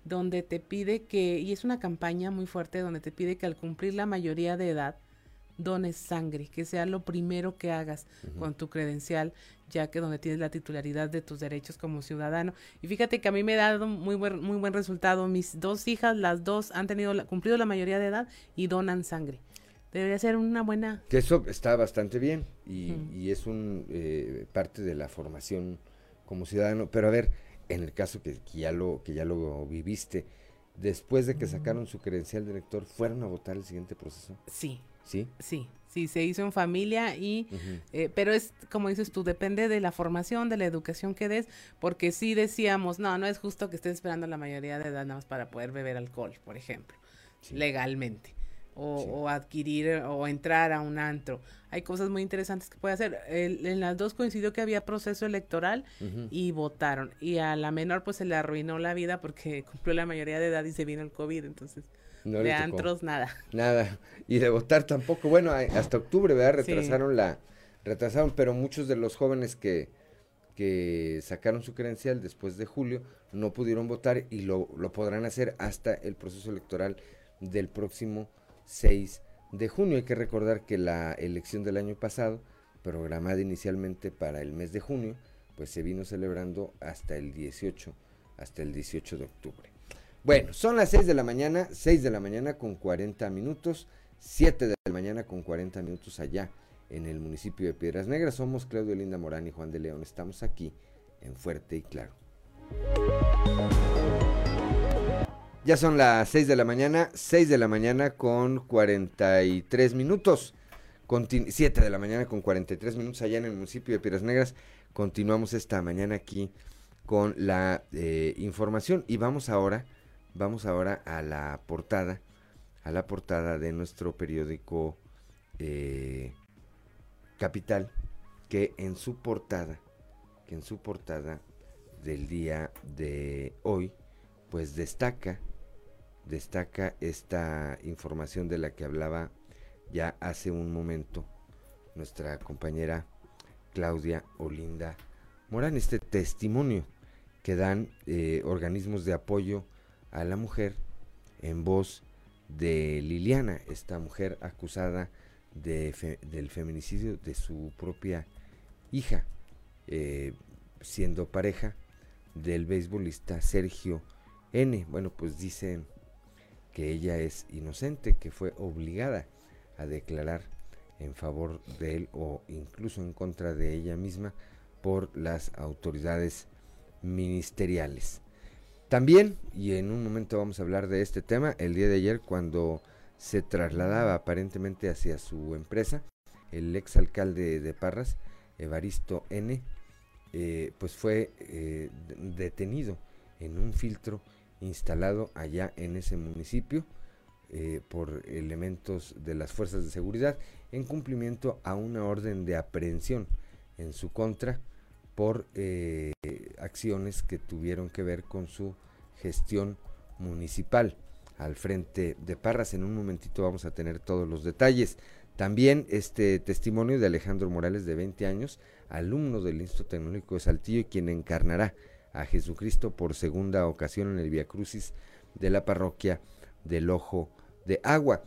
donde te pide que, y es una campaña muy fuerte, donde te pide que al cumplir la mayoría de edad, dones sangre, que sea lo primero que hagas con tu credencial, ya que donde tienes la titularidad de tus derechos como ciudadano. Y fíjate que a mí me ha dado muy buen, muy buen resultado. Mis dos hijas, las dos han tenido cumplido la mayoría de edad y donan sangre. Debería ser una buena... Que eso está bastante bien y, es un eh, parte de la formación como ciudadano. Pero a ver, en el caso que, ya, lo, que ya lo viviste, después de que sacaron su credencial de elector, ¿fueron a votar el siguiente proceso? Sí, ¿Sí? Sí, sí, se hizo en familia y, eh, pero es como dices tú, depende de la formación, de la educación que des, porque sí decíamos, no, no es justo que estés esperando la mayoría de edad nada más para poder beber alcohol, por ejemplo, legalmente. O, adquirir o entrar a un antro. Hay cosas muy interesantes que puede hacer. en las dos coincidió que había proceso electoral y votaron. Y a la menor pues se le arruinó la vida porque cumplió la mayoría de edad y se vino el COVID. Entonces de antros, nada. Nada. Y de votar tampoco. Bueno, hasta octubre, ¿verdad? Retrasaron la... Retrasaron, pero muchos de los jóvenes que, que sacaron su credencial después de julio no pudieron votar y lo, lo podrán hacer hasta el proceso electoral del próximo 6 de junio. Hay que recordar que la elección del año pasado, programada inicialmente para el mes de junio, pues se vino celebrando hasta el 18, hasta el 18 de octubre. Bueno, son las 6 de la mañana, 6 de la mañana con 40 minutos, 7 de la mañana con 40 minutos allá en el municipio de Piedras Negras. Somos Claudio Linda Morán y Juan de León. Estamos aquí en Fuerte y Claro. Ya son las 6 de la mañana, 6 de la mañana con 43 minutos. 7 de la mañana con 43 minutos allá en el municipio de Piedras Negras. Continuamos esta mañana aquí con la eh, información y vamos ahora Vamos ahora a la portada, a la portada de nuestro periódico eh, Capital, que en su portada, que en su portada del día de hoy, pues destaca, destaca esta información de la que hablaba ya hace un momento nuestra compañera Claudia Olinda Morán, este testimonio que dan eh, organismos de apoyo a la mujer en voz de Liliana, esta mujer acusada de del feminicidio de su propia hija, eh, siendo pareja del beisbolista Sergio N. Bueno, pues dicen que ella es inocente, que fue obligada a declarar en favor de él o incluso en contra de ella misma por las autoridades ministeriales. También, y en un momento vamos a hablar de este tema, el día de ayer cuando se trasladaba aparentemente hacia su empresa, el exalcalde de Parras, Evaristo N., eh, pues fue eh, detenido en un filtro instalado allá en ese municipio eh, por elementos de las fuerzas de seguridad en cumplimiento a una orden de aprehensión en su contra por acciones que tuvieron que ver con su gestión municipal al frente de Parras. En un momentito vamos a tener todos los detalles. También este testimonio de Alejandro Morales, de 20 años, alumno del Instituto Tecnológico de Saltillo, quien encarnará a Jesucristo por segunda ocasión en el Via Crucis de la parroquia del Ojo de Agua.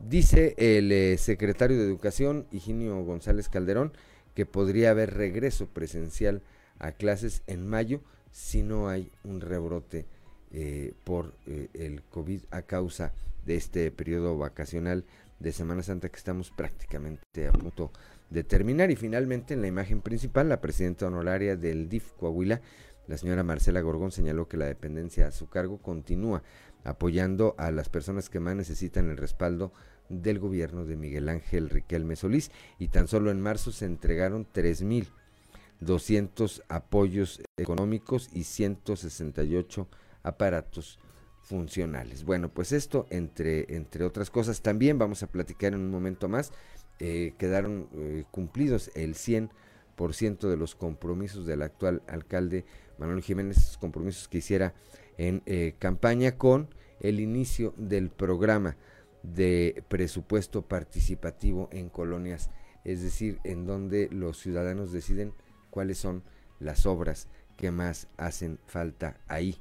Dice el eh, secretario de Educación, Higinio González Calderón, que podría haber regreso presencial a clases en mayo si no hay un rebrote eh, por eh, el COVID a causa de este periodo vacacional de Semana Santa que estamos prácticamente a punto de terminar. Y finalmente en la imagen principal, la presidenta honoraria del DIF Coahuila, la señora Marcela Gorgón, señaló que la dependencia a su cargo continúa apoyando a las personas que más necesitan el respaldo del gobierno de Miguel Ángel Riquelme Solís y tan solo en marzo se entregaron 3.200 apoyos económicos y 168 aparatos funcionales. Bueno, pues esto, entre, entre otras cosas, también vamos a platicar en un momento más. Eh, quedaron eh, cumplidos el 100% de los compromisos del actual alcalde Manuel Jiménez, compromisos que hiciera en eh, campaña con el inicio del programa de presupuesto participativo en colonias, es decir, en donde los ciudadanos deciden cuáles son las obras que más hacen falta ahí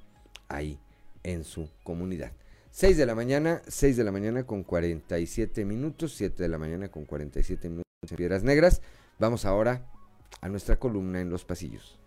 ahí en su comunidad. 6 de la mañana, 6 de la mañana con 47 minutos, 7 de la mañana con 47 minutos en Piedras Negras. Vamos ahora a nuestra columna en los pasillos.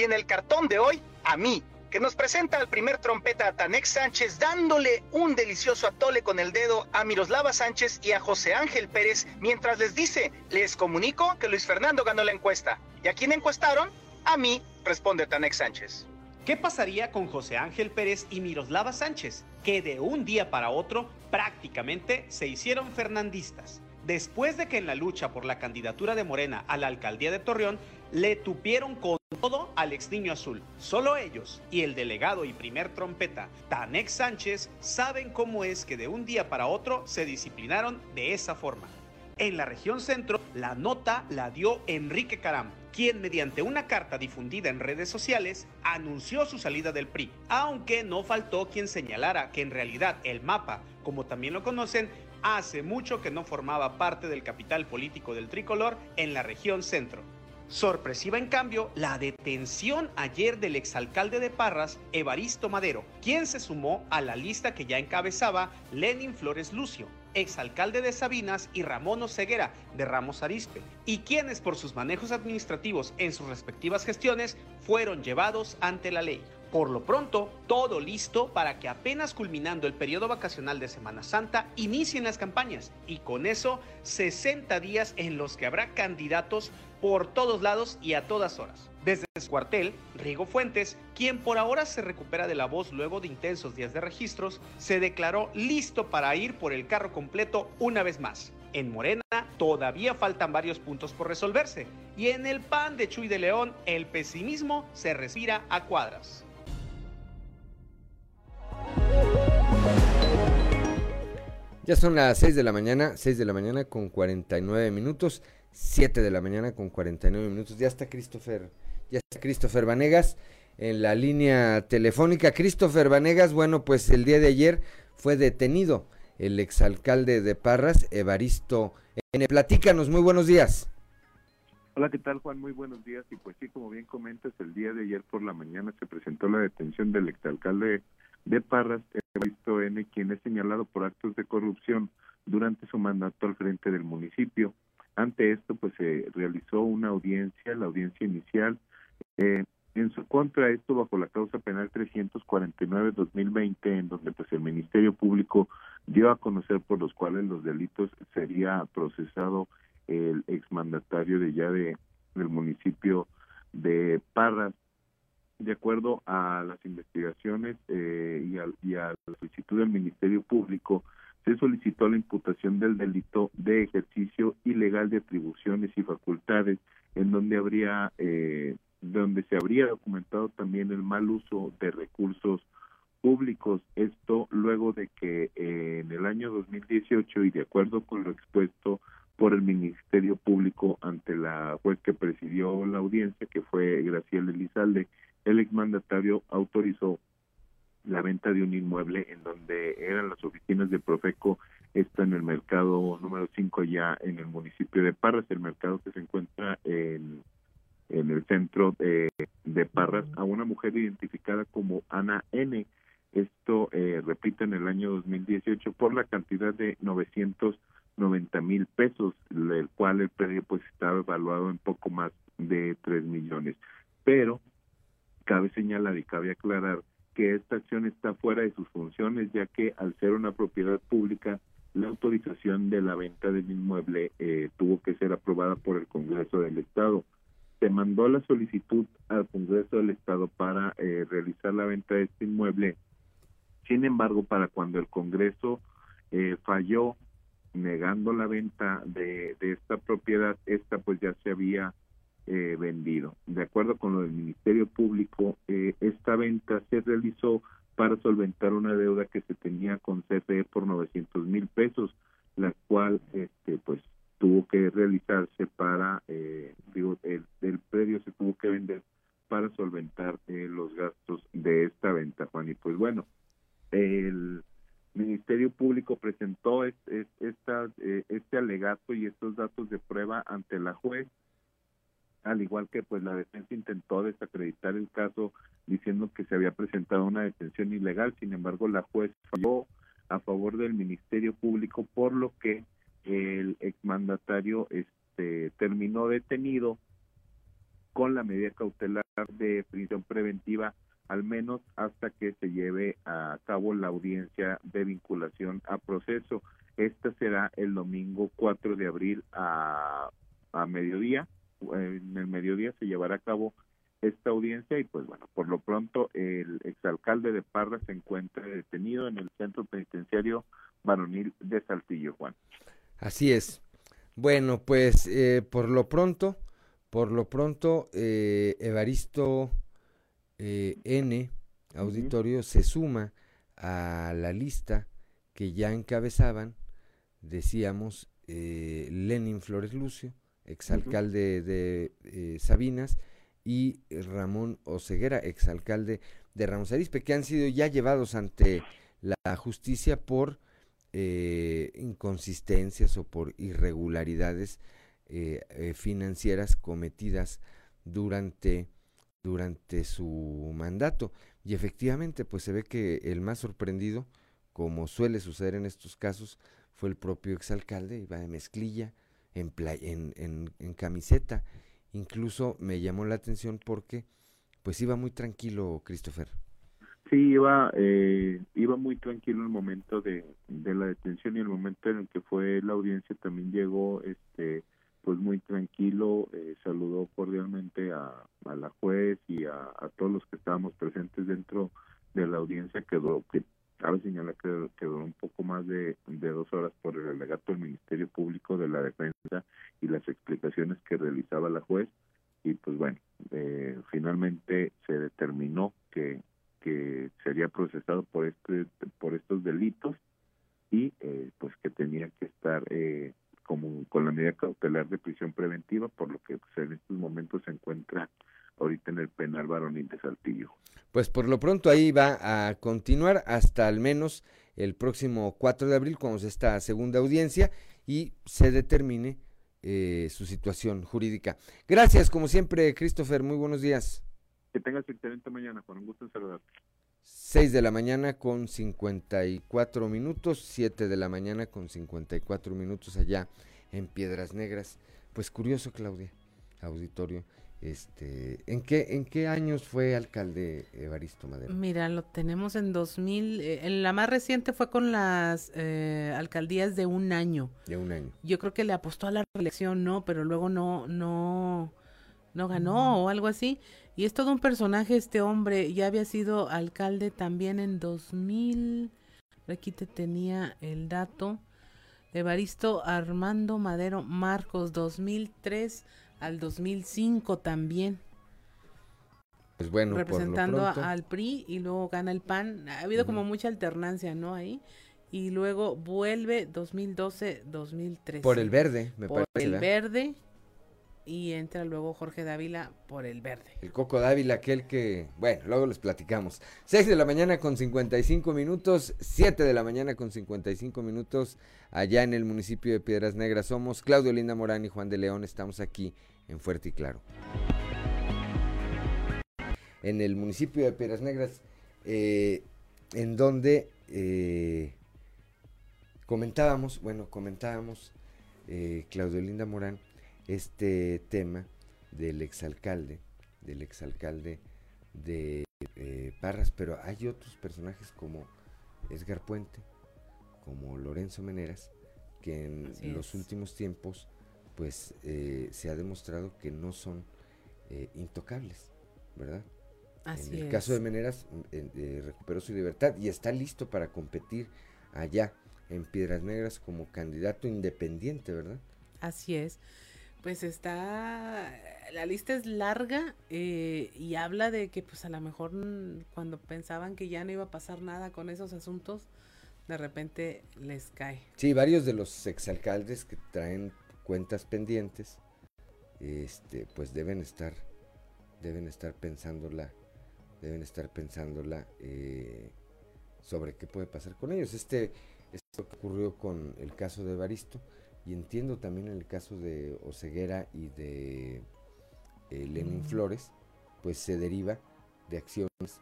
Y en el cartón de hoy, a mí, que nos presenta al primer trompeta Tanex Sánchez dándole un delicioso atole con el dedo a Miroslava Sánchez y a José Ángel Pérez mientras les dice, les comunico que Luis Fernando ganó la encuesta. ¿Y a quién encuestaron? A mí, responde Tanex Sánchez. ¿Qué pasaría con José Ángel Pérez y Miroslava Sánchez, que de un día para otro prácticamente se hicieron fernandistas? Después de que en la lucha por la candidatura de Morena a la alcaldía de Torreón le tupieron con todo al ex niño azul. Solo ellos y el delegado y primer trompeta, Tanex Sánchez, saben cómo es que de un día para otro se disciplinaron de esa forma. En la región centro, la nota la dio Enrique Caram, quien mediante una carta difundida en redes sociales anunció su salida del PRI, aunque no faltó quien señalara que en realidad el mapa, como también lo conocen, hace mucho que no formaba parte del capital político del tricolor en la región centro. Sorpresiva en cambio la detención ayer del exalcalde de Parras, Evaristo Madero, quien se sumó a la lista que ya encabezaba Lenin Flores Lucio, exalcalde de Sabinas y Ramón Oseguera de Ramos Arispe, y quienes por sus manejos administrativos en sus respectivas gestiones fueron llevados ante la ley. Por lo pronto, todo listo para que apenas culminando el periodo vacacional de Semana Santa inicien las campañas y con eso 60 días en los que habrá candidatos por todos lados y a todas horas. Desde su cuartel, Rigo Fuentes, quien por ahora se recupera de la voz luego de intensos días de registros, se declaró listo para ir por el carro completo una vez más. En Morena todavía faltan varios puntos por resolverse y en el PAN de Chuy de León el pesimismo se respira a cuadras. Ya son las 6 de la mañana, 6 de la mañana con 49 minutos, 7 de la mañana con 49 minutos. Ya está Christopher, ya está Christopher Vanegas en la línea telefónica. Christopher Vanegas, bueno, pues el día de ayer fue detenido el exalcalde de Parras, Evaristo N. Platícanos, muy buenos días. Hola, ¿qué tal Juan? Muy buenos días. Y pues sí, como bien comentas, el día de ayer por la mañana se presentó la detención del exalcalde de Parras, Evaristo N., quien es señalado por actos de corrupción durante su mandato al frente del municipio. Ante esto, pues se realizó una audiencia, la audiencia inicial, eh, en su contra, esto bajo la causa penal 349-2020, en donde pues el Ministerio Público dio a conocer por los cuales los delitos sería procesado el exmandatario de ya de del municipio de Parras. De acuerdo a las investigaciones eh, y, a, y a la solicitud del Ministerio Público, se solicitó la imputación del delito de ejercicio ilegal de atribuciones y facultades, en donde habría eh, donde se habría documentado también el mal uso de recursos públicos. Esto luego de que eh, en el año 2018 y de acuerdo con lo expuesto por el Ministerio Público ante la juez que presidió la audiencia, que fue Graciela Elizalde, el exmandatario autorizó la venta de un inmueble en donde eran las oficinas de Profeco, está en el mercado número 5 ya en el municipio de Parras, el mercado que se encuentra en el centro de, de Parras a una mujer identificada como Ana N. Esto, eh, repito, en el año 2018 por la cantidad de 990 mil pesos, el cual el predio pues estaba evaluado en poco más de 3 millones. Pero cabe señalar y cabe aclarar que esta acción está fuera de sus funciones, ya que al ser una propiedad pública, la autorización de la venta del inmueble eh, tuvo que ser aprobada por el Congreso del Estado se mandó la solicitud al Congreso del Estado para eh, realizar la venta de este inmueble. Sin embargo, para cuando el Congreso eh, falló negando la venta de, esta propiedad, esta pues ya se había eh, vendido. De acuerdo con lo del Ministerio Público, esta venta se realizó para solventar una deuda que se tenía con CFE por 900 mil pesos, la cual este pues tuvo que realizarse para, eh, digo, el, el, predio se tuvo que vender para solventar eh, los gastos de esta venta, Juan. Y pues bueno, el Ministerio Público presentó eh, este alegato y estos datos de prueba ante la juez, al igual que pues la defensa intentó desacreditar el caso diciendo que se había presentado una detención ilegal, sin embargo la juez falló a favor del Ministerio Público, por lo que el exmandatario este, terminó detenido con la medida cautelar de prisión preventiva al menos hasta que se lleve a cabo la audiencia de vinculación a proceso. Esta será el domingo 4 de abril a, a mediodía. En el mediodía se llevará a cabo esta audiencia y pues bueno, por lo pronto el exalcalde de Parra se encuentra detenido en el centro penitenciario varonil de Saltillo, Juan. Así es. Bueno, pues eh, por lo pronto, por lo pronto, eh, Evaristo eh, N, auditorio, se suma a la lista que ya encabezaban, decíamos, Lenin Flores Lucio, exalcalde de Sabinas, y Ramón Oceguera, exalcalde de Ramos Arispe, que han sido ya llevados ante la justicia por eh, inconsistencias o por irregularidades eh, eh, financieras cometidas durante, durante su mandato. Y efectivamente, pues se ve que el más sorprendido, como suele suceder en estos casos, fue el propio exalcalde, iba de mezclilla, en, en, en, camiseta. Incluso me llamó la atención porque pues iba muy tranquilo Christopher. Sí, iba, eh, iba muy tranquilo el momento de, de la detención y el momento en el que fue la audiencia también llegó, este, pues muy tranquilo, eh, saludó cordialmente a, a, la juez y a, a, todos los que estábamos presentes dentro de la audiencia, quedó, que cabe señalar que quedó un poco más de, de dos horas por el alegato del Ministerio Público de la Defensa y las explicaciones que realizaba la juez. Y pues bueno, eh, finalmente se determinó que que sería procesado por este por estos delitos y eh, pues que tenía que estar eh, como con la medida cautelar de prisión preventiva por lo que pues, en estos momentos se encuentra ahorita en el penal varonil de Saltillo. Pues por lo pronto ahí va a continuar hasta al menos el próximo 4 de abril cuando se esta segunda audiencia y se determine eh, su situación jurídica. Gracias, como siempre, Christopher. Muy buenos días. Que tengas excelente mañana, con un gusto en saludarte. 6 de la mañana con 54 minutos, 7 de la mañana con 54 minutos allá en Piedras Negras. Pues curioso, Claudia, auditorio. Este, ¿en qué en qué años fue alcalde Evaristo Madero? Mira, lo tenemos en 2000, eh, en la más reciente fue con las eh, alcaldías de un año. De un año. Yo creo que le apostó a la reelección, no, pero luego no no no ganó o algo así. Y es todo un personaje este hombre, ya había sido alcalde también en 2000. Aquí te tenía el dato. Evaristo Armando Madero Marcos 2003 al 2005 también. Pues bueno, representando por lo pronto, al PRI y luego gana el PAN. Ha habido como mucha alternancia, ¿no? Ahí. Y luego vuelve 2012-2013. por el verde, me por parece. el ¿verdad? verde y entra luego Jorge Dávila por el verde. El Coco Dávila, aquel que, bueno, luego les platicamos. 6 de la mañana con 55 minutos, 7 de la mañana con 55 minutos, allá en el municipio de Piedras Negras. Somos Claudio Linda Morán y Juan de León, estamos aquí en Fuerte y Claro. En el municipio de Piedras Negras, eh, en donde eh, comentábamos, bueno, comentábamos, eh, Claudio Linda Morán, este tema del exalcalde, del exalcalde de Parras, pero hay otros personajes como Edgar Puente, como Lorenzo Meneras, que en Así los es. últimos tiempos pues eh, se ha demostrado que no son eh, intocables, ¿verdad? Así en el es. caso de Meneras mm, eh, eh, recuperó su libertad y está listo para competir allá en Piedras Negras como candidato independiente, ¿verdad? Así es. Pues está, la lista es larga eh, y habla de que pues a lo mejor mm, cuando pensaban que ya no iba a pasar nada con esos asuntos, de repente les cae. Sí, varios de los exalcaldes que traen cuentas pendientes, este, pues deben estar, deben estar pensándola, deben estar pensándola eh, sobre qué puede pasar con ellos. Este, esto que ocurrió con el caso de Baristo y entiendo también el caso de Oceguera y de eh, Lenin Mm. Flores, pues se deriva de acciones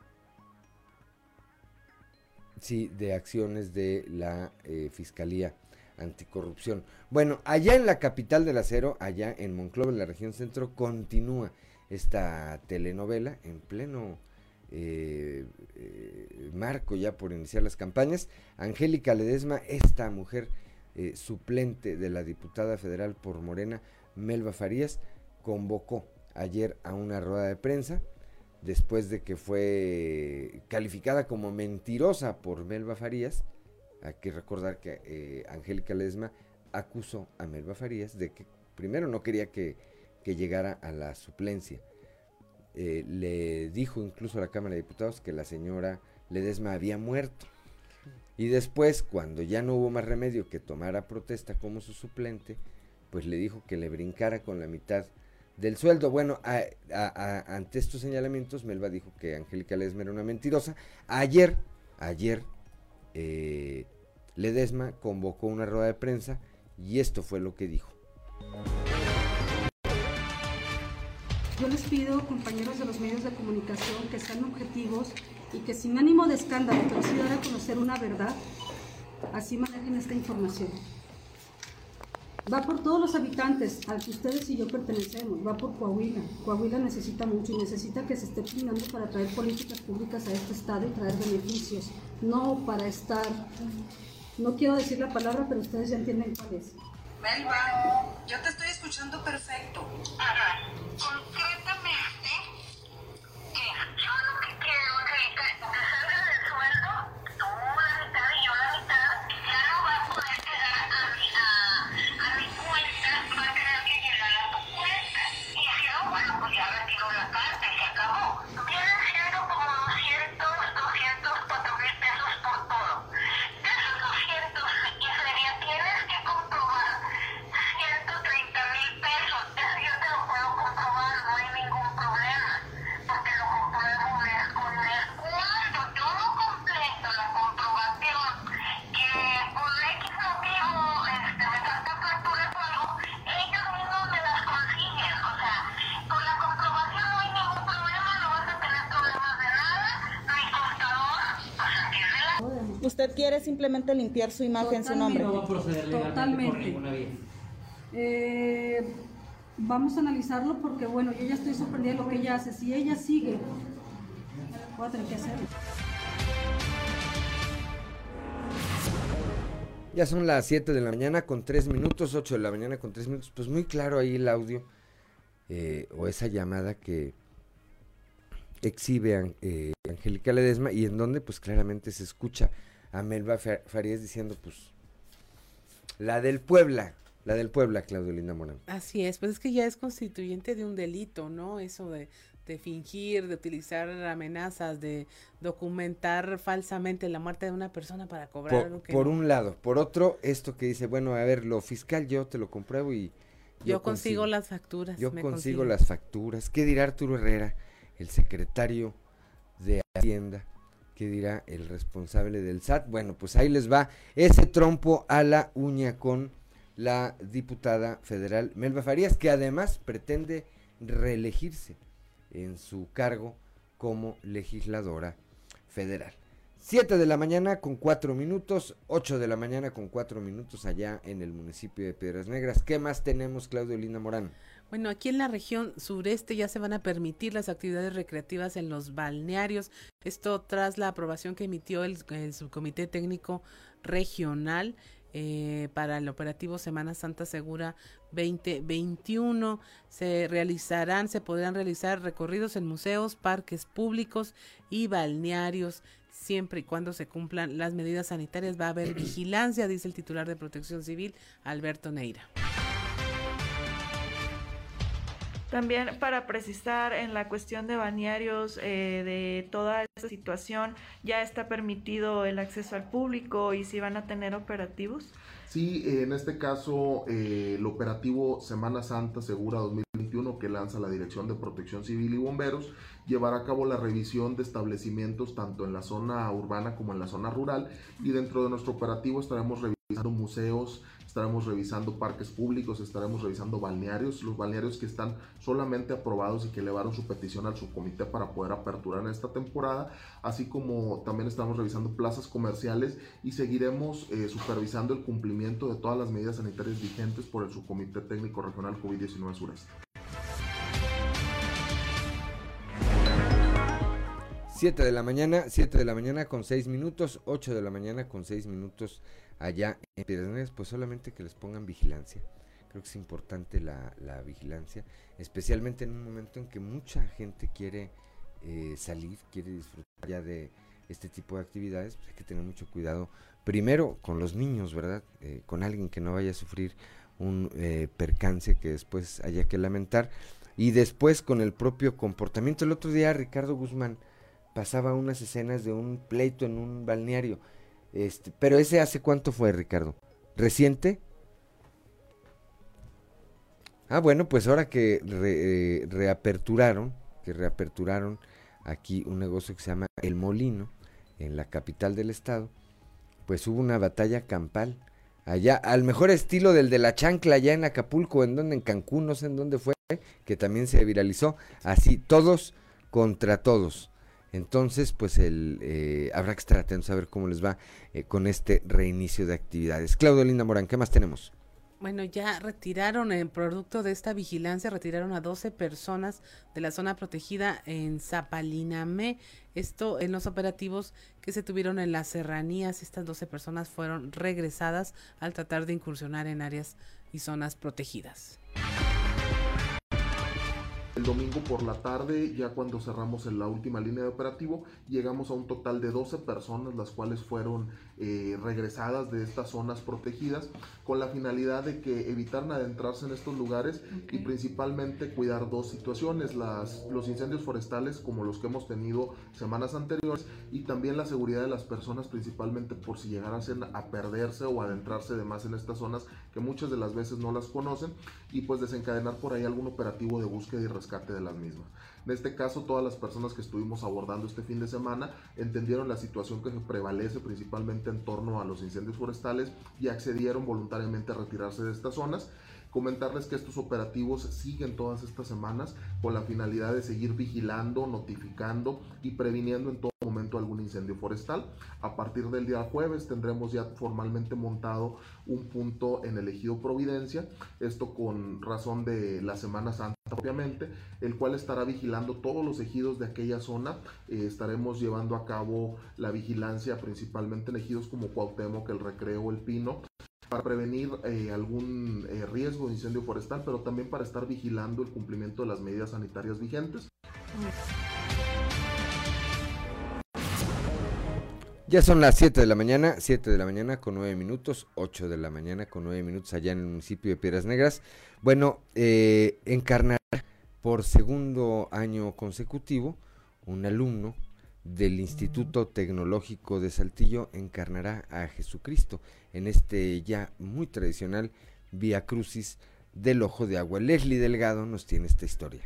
Sí, de acciones de la eh, Fiscalía Anticorrupción. Bueno, allá en la capital del acero, allá en Monclova, en la región centro, continúa esta telenovela en pleno eh, eh, marco ya por iniciar las campañas. Angélica Ledesma, esta mujer eh, suplente de la diputada federal por Morena, Melba Farías, convocó ayer a una rueda de prensa después de que fue calificada como mentirosa por Melba Farías. Hay que recordar que eh, Angélica Ledesma acusó a Melba Farías de que primero no quería que, que llegara a la suplencia. Eh, le dijo incluso a la Cámara de Diputados que la señora Ledesma había muerto. Y después, cuando ya no hubo más remedio que tomara protesta como su suplente, pues le dijo que le brincara con la mitad del sueldo. Bueno, a- ante estos señalamientos, Melba dijo que Angélica Ledesma era una mentirosa. Ayer, ayer, eh, Ledesma convocó una rueda de prensa y esto fue lo que dijo. Yo les pido, compañeros de los medios de comunicación, que sean objetivos y que sin ánimo de escándalo, pero sí dar a conocer una verdad, así manejen esta información. Va por todos los habitantes al que ustedes y yo pertenecemos, va por Coahuila. Coahuila necesita mucho y necesita que se esté planeando para traer políticas públicas a este estado y traer beneficios, no para estar, no quiero decir la palabra, pero ustedes ya entienden cuál es. Melba, yo te estoy escuchando perfecto. Concretamente, que yo lo que quiero es que usted quiere simplemente limpiar su imagen, su nombre. No va a proceder Totalmente. Eh, vamos a analizarlo porque, bueno, yo ya estoy sorprendida de lo que ella hace. Si ella sigue, voy a tener que hacerlo. Ya son las 7 de la mañana con 3 minutos, 8 de la mañana con 3 minutos. Pues muy claro ahí el audio eh, o esa llamada que exhibe eh, Angélica Ledesma y en donde pues claramente se escucha a Melba Farías diciendo pues la del Puebla, la del Puebla, Claudio Linda Morán. Así es, pues es que ya es constituyente de un delito, ¿no? Eso de, de fingir, de utilizar amenazas, de documentar falsamente la muerte de una persona para cobrar por, que por no. un lado, por otro, esto que dice, bueno, a ver, lo fiscal yo te lo compruebo y yo, consigo, las facturas. Yo me consigo las facturas. ¿Qué dirá Arturo Herrera, el secretario de Hacienda? ¿Qué dirá el responsable del SAT? Bueno, pues ahí les va ese trompo a la uña con la diputada federal Melba Farías, que además pretende reelegirse en su cargo como legisladora federal. 7 de la mañana con 4 minutos, 8 de la mañana con 4 minutos allá en el municipio de Piedras Negras. ¿Qué más tenemos, Claudio Linda Morán? Bueno, aquí en la región sureste ya se van a permitir las actividades recreativas en los balnearios. Esto tras la aprobación que emitió el, subcomité técnico regional eh, para el operativo Semana Santa Segura 2021. Se realizarán, se podrán realizar recorridos en museos, parques públicos y balnearios siempre y cuando se cumplan las medidas sanitarias. Va a haber vigilancia, dice el titular de Protección Civil, Alberto Neira. También para precisar en la cuestión de balnearios eh, de toda esta situación, ¿ya está permitido el acceso al público y si van a tener operativos? Sí, en este caso eh, el operativo Semana Santa Segura 2021 que lanza la Dirección de Protección Civil y Bomberos llevará a cabo la revisión de establecimientos tanto en la zona urbana como en la zona rural y dentro de nuestro operativo estaremos revisando museos, estaremos revisando parques públicos, estaremos revisando balnearios, los balnearios que están solamente aprobados y que elevaron su petición al subcomité para poder aperturar en esta temporada, así como también estamos revisando plazas comerciales y seguiremos eh, supervisando el cumplimiento de todas las medidas sanitarias vigentes por el subcomité técnico regional COVID-19 Sureste. 7 de la mañana, 7 de la mañana con 6 minutos, 8 de la mañana con 6 minutos allá en Piedras pues solamente que les pongan vigilancia. Creo que es importante la, la vigilancia, especialmente en un momento en que mucha gente quiere eh, salir, quiere disfrutar ya de este tipo de actividades, pues hay que tener mucho cuidado. Primero con los niños, ¿verdad? Eh, con alguien que no vaya a sufrir un eh, percance que después haya que lamentar. Y después con el propio comportamiento. El otro día Ricardo Guzmán pasaba unas escenas de un pleito en un balneario. Este, pero ese hace cuánto fue, Ricardo? ¿Reciente? Ah, bueno, pues ahora que re, eh, reaperturaron, que reaperturaron aquí un negocio que se llama El Molino, en la capital del estado, pues hubo una batalla campal allá, al mejor estilo del de la chancla allá en Acapulco, en donde, en Cancún, no sé en dónde fue, que también se viralizó, así, todos contra todos. Entonces, pues el, eh, habrá que estar atentos a ver cómo les va eh, con este reinicio de actividades. Claudio Linda Morán, ¿qué más tenemos? Bueno, ya retiraron el producto de esta vigilancia, retiraron a 12 personas de la zona protegida en Zapalinamé. Esto en los operativos que se tuvieron en las serranías. Estas 12 personas fueron regresadas al tratar de incursionar en áreas y zonas protegidas. El domingo por la tarde, ya cuando cerramos en la última línea de operativo, llegamos a un total de 12 personas, las cuales fueron eh, regresadas de estas zonas protegidas, con la finalidad de que evitaran adentrarse en estos lugares y principalmente cuidar dos situaciones, las, los incendios forestales como los que hemos tenido semanas anteriores y también la seguridad de las personas, principalmente por si llegaran a perderse o adentrarse de más en estas zonas que muchas de las veces no las conocen y pues desencadenar por ahí algún operativo de búsqueda y rescate de las mismas. En este caso, todas las personas que estuvimos abordando este fin de semana entendieron la situación que prevalece principalmente en torno a los incendios forestales y accedieron voluntariamente a retirarse de estas zonas. Comentarles que estos operativos siguen todas estas semanas con la finalidad de seguir vigilando, notificando y previniendo en todo momento algún incendio forestal. A partir del día jueves tendremos ya formalmente montado un punto en el ejido Providencia, esto con razón de la Semana Santa propiamente, el cual estará vigilando todos los ejidos de aquella zona. Eh, estaremos llevando a cabo la vigilancia principalmente en ejidos como Cuauhtémoc, el Recreo, el Pino, para prevenir eh, algún eh, riesgo de incendio forestal, pero también para estar vigilando el cumplimiento de las medidas sanitarias vigentes. Ya son las 7 de la mañana, 7 de la mañana con 9 minutos, 8 de la mañana con 9 minutos allá en el municipio de Piedras Negras. Bueno, eh, encarnar por segundo año consecutivo un alumno del Instituto Tecnológico de Saltillo encarnará a Jesucristo en este ya muy tradicional Vía Crucis del Ojo de Agua. Leslie Delgado nos tiene esta historia.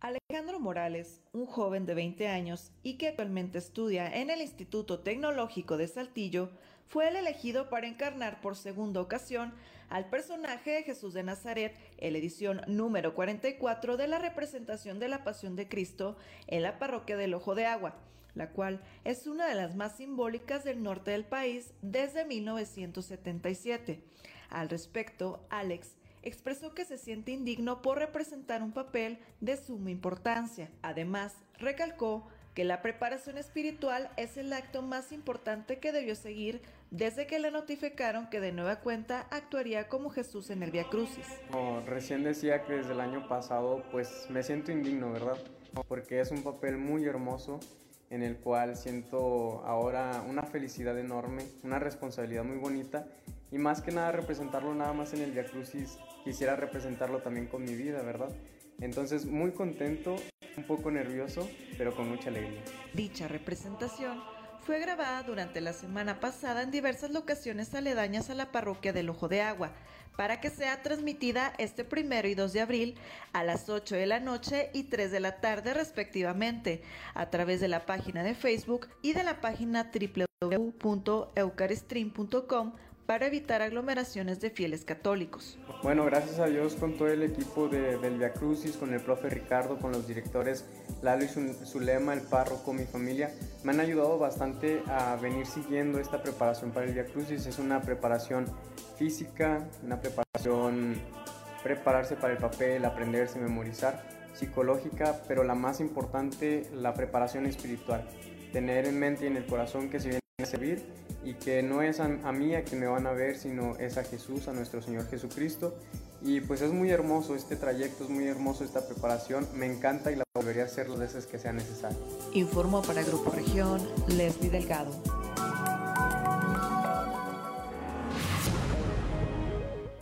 Alejandro Morales, un joven de 20 años y que actualmente estudia en el Instituto Tecnológico de Saltillo, fue el elegido para encarnar por segunda ocasión al personaje de Jesús de Nazaret en la edición número 44 de la representación de la Pasión de Cristo en la parroquia del Ojo de Agua, la cual es una de las más simbólicas del norte del país desde 1977. Al respecto, Alex expresó que se siente indigno por representar un papel de suma importancia. Además, recalcó que la preparación espiritual es el acto más importante que debió seguir desde que le notificaron que de nueva cuenta actuaría como Jesús en el Via Crucis. Recién decía que desde el año pasado, pues me siento indigno, ¿verdad? Porque es un papel muy hermoso en el cual siento ahora una felicidad enorme, una responsabilidad muy bonita y más que nada representarlo nada más en el Via Crucis, quisiera representarlo también con mi vida, ¿verdad? Entonces muy contento, un poco nervioso, pero con mucha alegría. Dicha representación fue grabada durante la semana pasada en diversas locaciones aledañas a la parroquia del Ojo de Agua, para que sea transmitida este primero y 2 de abril a las 8 de la noche y 3 de la tarde respectivamente, a través de la página de Facebook y de la página www.eucaristream.com para evitar aglomeraciones de fieles católicos. Bueno, gracias a Dios con todo el equipo de, del Via Crucis, con el profe Ricardo, con los directores Lalo y Zulema, el párroco, mi familia, me han ayudado bastante a venir siguiendo esta preparación para el Via Crucis. Es una preparación física, una preparación prepararse para el papel, aprenderse, memorizar, psicológica, pero la más importante, la preparación espiritual. Tener en mente y en el corazón que se viene a servir y que no es a, a, mí a quien me van a ver, sino es a Jesús, a nuestro Señor Jesucristo. Y pues es muy hermoso este trayecto, es muy hermoso esta preparación, me encanta y la volvería a hacer las veces que sea necesario. Informó para Grupo Región Leslie Delgado.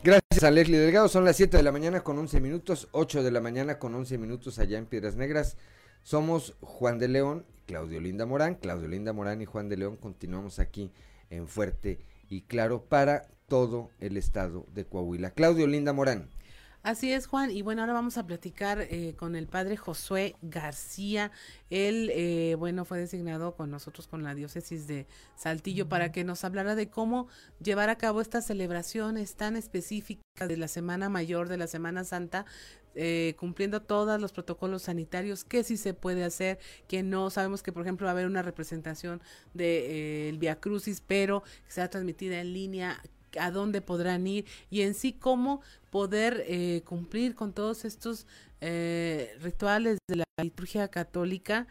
Gracias a Leslie Delgado, son las 7 de la mañana con 11 minutos, 8 de la mañana con 11 minutos allá en Piedras Negras. Somos Juan de León Claudio Linda Morán. Claudio Linda Morán y Juan de León continuamos aquí en Fuerte y Claro para todo el estado de Coahuila. Claudio Linda Morán. Así es, Juan. Y bueno, ahora vamos a platicar eh, con el padre Josué García. Él, eh, bueno, fue designado con nosotros con la diócesis de Saltillo para que nos hablara de cómo llevar a cabo estas celebraciones tan específicas de la Semana Mayor, de la Semana Santa, eh, cumpliendo todos los protocolos sanitarios, qué sí se puede hacer, que no. Sabemos que, por ejemplo, va a haber una representación del de, eh, Via Crucis, pero que sea transmitida en línea, a dónde podrán ir y en sí cómo poder eh, cumplir con todos estos eh, rituales de la liturgia católica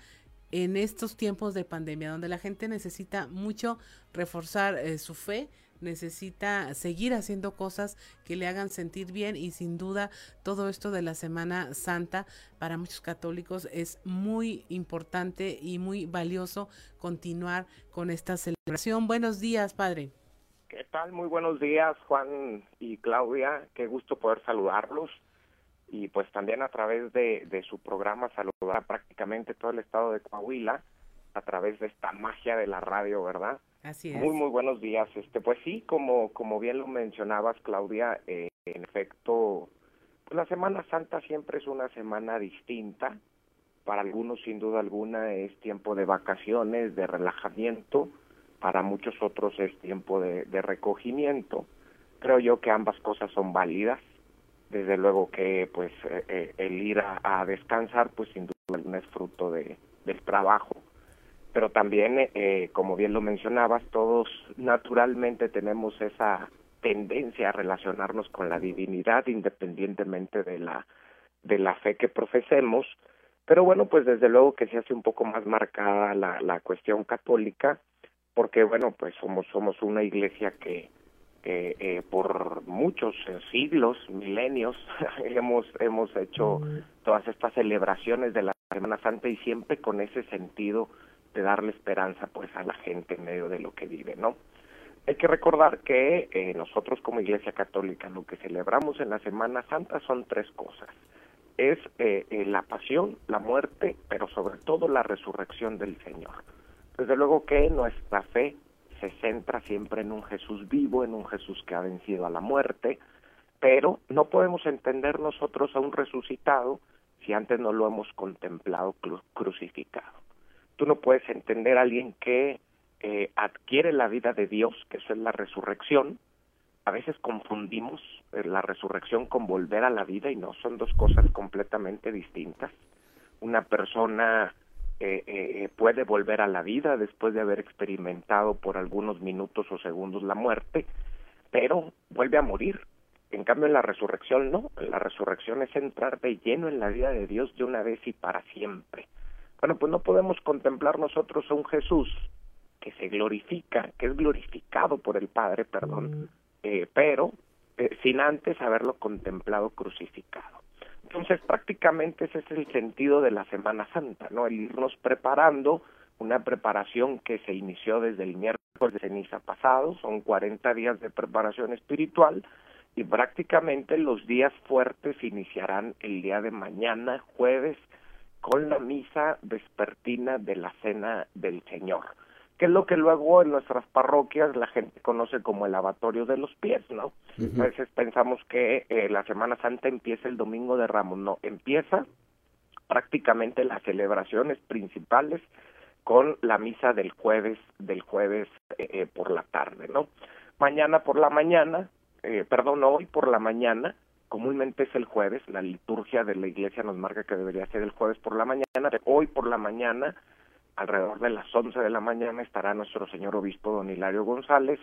en estos tiempos de pandemia, donde la gente necesita mucho reforzar eh, su fe, necesita seguir haciendo cosas que le hagan sentir bien y sin duda todo esto de la Semana Santa para muchos católicos es muy importante y muy valioso continuar con esta celebración. Buenos días, Padre. ¿Qué tal? Muy buenos días, Juan y Claudia. Qué gusto poder saludarlos. Y pues también a través de, su programa saludar prácticamente todo el estado de Coahuila a través de esta magia de la radio, ¿verdad? Así es. Muy, muy buenos días. Este, pues sí, como, como bien lo mencionabas, Claudia, eh, en efecto, pues la Semana Santa siempre es una semana distinta. Para algunos, sin duda alguna, es tiempo de vacaciones, de relajamiento, para muchos otros es tiempo de, de recogimiento. Creo yo que ambas cosas son válidas. Desde luego que pues eh, eh, el ir a, a, descansar pues sin duda no es fruto de, del trabajo. Pero también, eh, como bien lo mencionabas, todos naturalmente tenemos esa tendencia a relacionarnos con la divinidad independientemente de la de la fe que profesemos. Pero bueno pues desde luego que se hace un poco más marcada la, la cuestión católica porque bueno pues somos somos una iglesia que eh, eh, por muchos siglos milenios hemos hemos hecho todas estas celebraciones de la Semana Santa y siempre con ese sentido de darle esperanza pues a la gente en medio de lo que vive no hay que recordar que eh, nosotros como Iglesia Católica lo que celebramos en la Semana Santa son tres cosas. Es eh, eh, la pasión, la muerte, pero sobre todo la resurrección del Señor. Desde luego que nuestra fe se centra siempre en un Jesús vivo, en un Jesús que ha vencido a la muerte, pero no podemos entender nosotros a un resucitado si antes no lo hemos contemplado crucificado. Tú no puedes entender a alguien que eh, adquiere la vida de Dios, que es la resurrección. A veces confundimos eh, la resurrección con volver a la vida y no, son dos cosas completamente distintas. Una persona eh, eh, puede volver a la vida después de haber experimentado por algunos minutos o segundos la muerte, pero vuelve a morir. En cambio, en la resurrección no. La resurrección es entrar de lleno en la vida de Dios de una vez y para siempre. Bueno, pues no podemos contemplar nosotros a un Jesús que se glorifica, que es glorificado por el Padre, perdón, eh, pero eh, sin antes haberlo contemplado crucificado. Entonces, prácticamente ese es el sentido de la Semana Santa, ¿no? El irnos preparando, una preparación que se inició desde el miércoles de ceniza pasado, son 40 días de preparación espiritual, y prácticamente los días fuertes iniciarán el día de mañana, jueves, con la misa vespertina de la Cena del Señor que es lo que luego en nuestras parroquias la gente conoce como el lavatorio de los pies, ¿no? A veces pensamos que eh, la Semana Santa empieza el domingo de Ramos, no, empieza prácticamente las celebraciones principales con la misa del jueves, del jueves eh, eh, por la tarde, ¿no? Mañana por la mañana, eh, perdón, hoy por la mañana, comúnmente es el jueves, la liturgia de la iglesia nos marca que debería ser el jueves por la mañana, hoy por la mañana alrededor de las 11 de la mañana estará nuestro señor obispo don Hilario González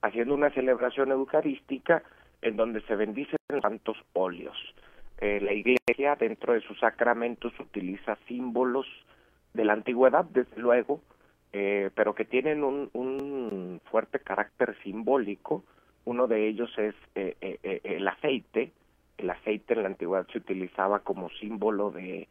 haciendo una celebración eucarística en donde se bendicen santos óleos. Eh, la iglesia dentro de sus sacramentos utiliza símbolos de la antigüedad, desde luego, eh, pero que tienen un, un, fuerte carácter simbólico. Uno de ellos es eh, eh, el aceite. El aceite en la antigüedad se utilizaba como símbolo de,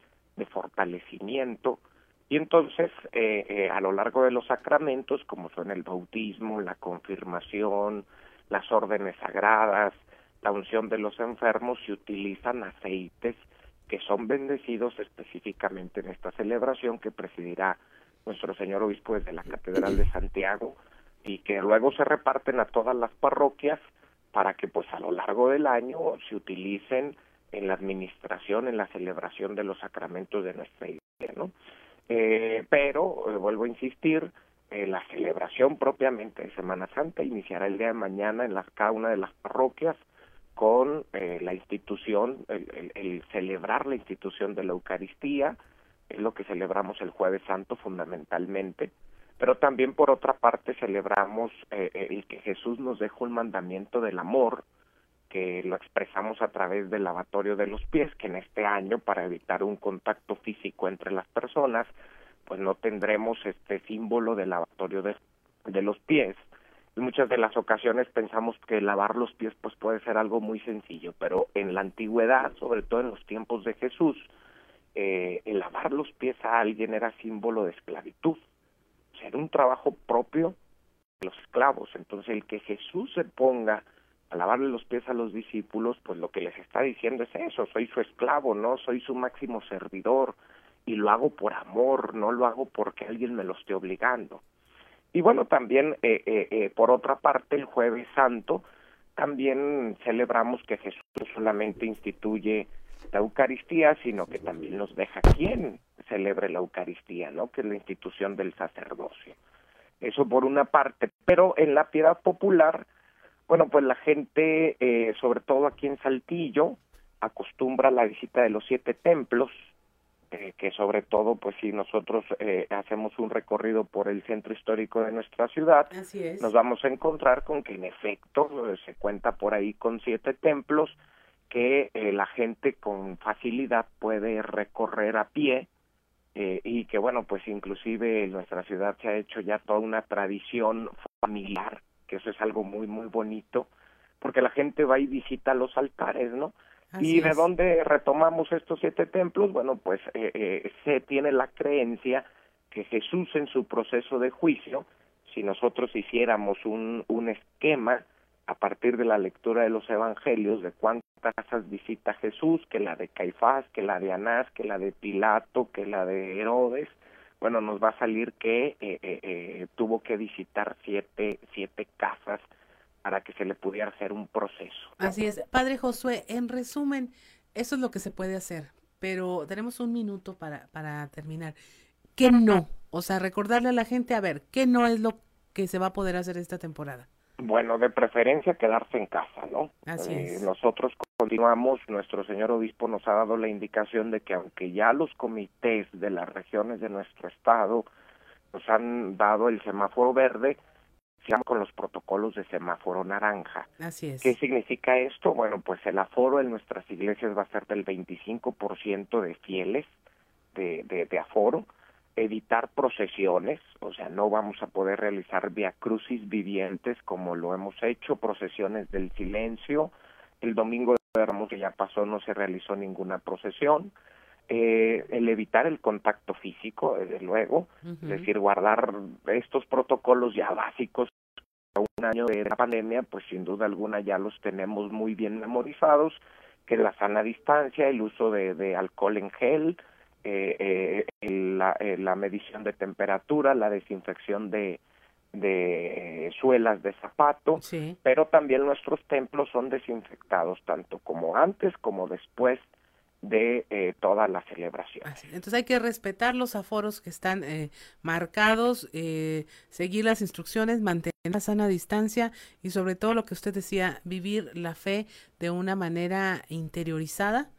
fortalecimiento, y entonces, eh, eh, a lo largo de los sacramentos, como son el bautismo, la confirmación, las órdenes sagradas, la unción de los enfermos, se utilizan aceites que son bendecidos específicamente en esta celebración que presidirá nuestro señor obispo desde la Catedral de Santiago y que luego se reparten a todas las parroquias para que pues a lo largo del año se utilicen en la administración, en la celebración de los sacramentos de nuestra iglesia, ¿no? Eh, pero, eh, vuelvo a insistir, eh, la celebración propiamente de Semana Santa iniciará el día de mañana en las, cada una de las parroquias con eh, la institución, el, el, el, celebrar la institución de la Eucaristía, es lo que celebramos el jueves santo fundamentalmente, pero también por otra parte celebramos eh, el que Jesús nos dejó un mandamiento del amor, que lo expresamos a través del lavatorio de los pies, que en este año, para evitar un contacto físico entre las personas, pues no tendremos este símbolo de lavatorio de, de los pies. En muchas de las ocasiones pensamos que lavar los pies pues puede ser algo muy sencillo, pero en la antigüedad, sobre todo en los tiempos de Jesús, eh, el lavar los pies a alguien era símbolo de esclavitud. Era un trabajo propio de los esclavos. Entonces el que Jesús se ponga a lavarle los pies a los discípulos, pues lo que les está diciendo es eso, soy su esclavo, no soy su máximo servidor y lo hago por amor, no lo hago porque alguien me lo esté obligando. Y bueno, también eh, eh, eh, por otra parte el jueves santo también celebramos que Jesús solamente instituye la Eucaristía, sino que también nos deja quien celebre la Eucaristía, ¿no? Que es la institución del sacerdocio. Eso por una parte, pero en la piedad popular, bueno, pues la gente, eh, sobre todo aquí en Saltillo, acostumbra la visita de los siete templos, eh, que sobre todo, pues si nosotros eh, hacemos un recorrido por el centro histórico de nuestra ciudad, Así es. nos vamos a encontrar con que en efecto se cuenta por ahí con siete templos que eh, la gente con facilidad puede recorrer a pie eh, y que bueno pues inclusive en nuestra ciudad se ha hecho ya toda una tradición familiar que eso es algo muy muy bonito porque la gente va y visita los altares no Así y de es. dónde retomamos estos siete templos bueno pues eh, eh, se tiene la creencia que Jesús en su proceso de juicio si nosotros hiciéramos un, un esquema a partir de la lectura de los evangelios de cuántas casas visita Jesús, que la de Caifás, que la de Anás, que la de Pilato, que la de Herodes, bueno, nos va a salir que eh, eh, eh, tuvo que visitar siete, siete casas para que se le pudiera hacer un proceso. Así es. Padre Josué, en resumen, eso es lo que se puede hacer, pero tenemos un minuto para, para terminar. ¿Qué no? O sea, recordarle a la gente, a ver, ¿qué no es lo que se va a poder hacer esta temporada? Bueno, de preferencia quedarse en casa, ¿no? Así Eh, es. Nosotros continuamos, nuestro señor obispo nos ha dado la indicación de que aunque ya los comités de las regiones de nuestro estado nos han dado el semáforo verde, sigamos con los protocolos de semáforo naranja. Así es. ¿Qué significa esto? Bueno, pues el aforo en nuestras iglesias va a ser del 25% de fieles de, de, de aforo, evitar procesiones, o sea, no vamos a poder realizar via crucis vivientes como lo hemos hecho, procesiones del silencio. El domingo de Ramos que ya pasó no se realizó ninguna procesión. Eh, el evitar el contacto físico, desde luego, es decir, guardar estos protocolos ya básicos un año de la pandemia, pues sin duda alguna ya los tenemos muy bien memorizados, que la sana distancia, el uso de, de alcohol en gel, eh, eh, la, eh, la medición de temperatura, la desinfección de, de suelas de zapato, Sí. pero también nuestros templos son desinfectados tanto como antes como después de eh, toda la celebración. Entonces hay que respetar los aforos que están eh, marcados, eh, seguir las instrucciones, mantener la sana distancia y sobre todo lo que usted decía, vivir la fe de una manera interiorizada,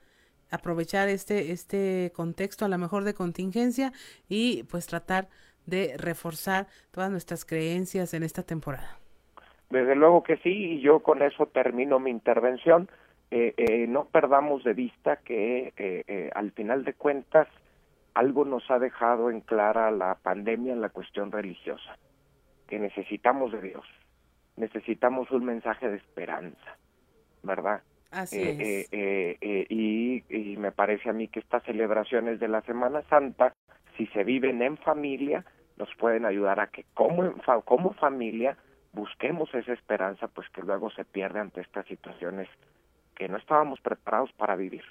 aprovechar este, este contexto a lo mejor de contingencia y pues tratar de reforzar todas nuestras creencias en esta temporada. Desde luego que sí, y yo con eso termino mi intervención. Eh, eh, no perdamos de vista que eh, eh, al final de cuentas algo nos ha dejado en clara la pandemia en la cuestión religiosa, que necesitamos de Dios, necesitamos un mensaje de esperanza, ¿verdad? Así Eh, es. eh, eh, y, y me parece a mí que estas celebraciones de la Semana Santa, si se viven en familia, nos pueden ayudar a que como, como familia busquemos esa esperanza, pues que luego se pierde ante estas situaciones que no estábamos preparados para vivir.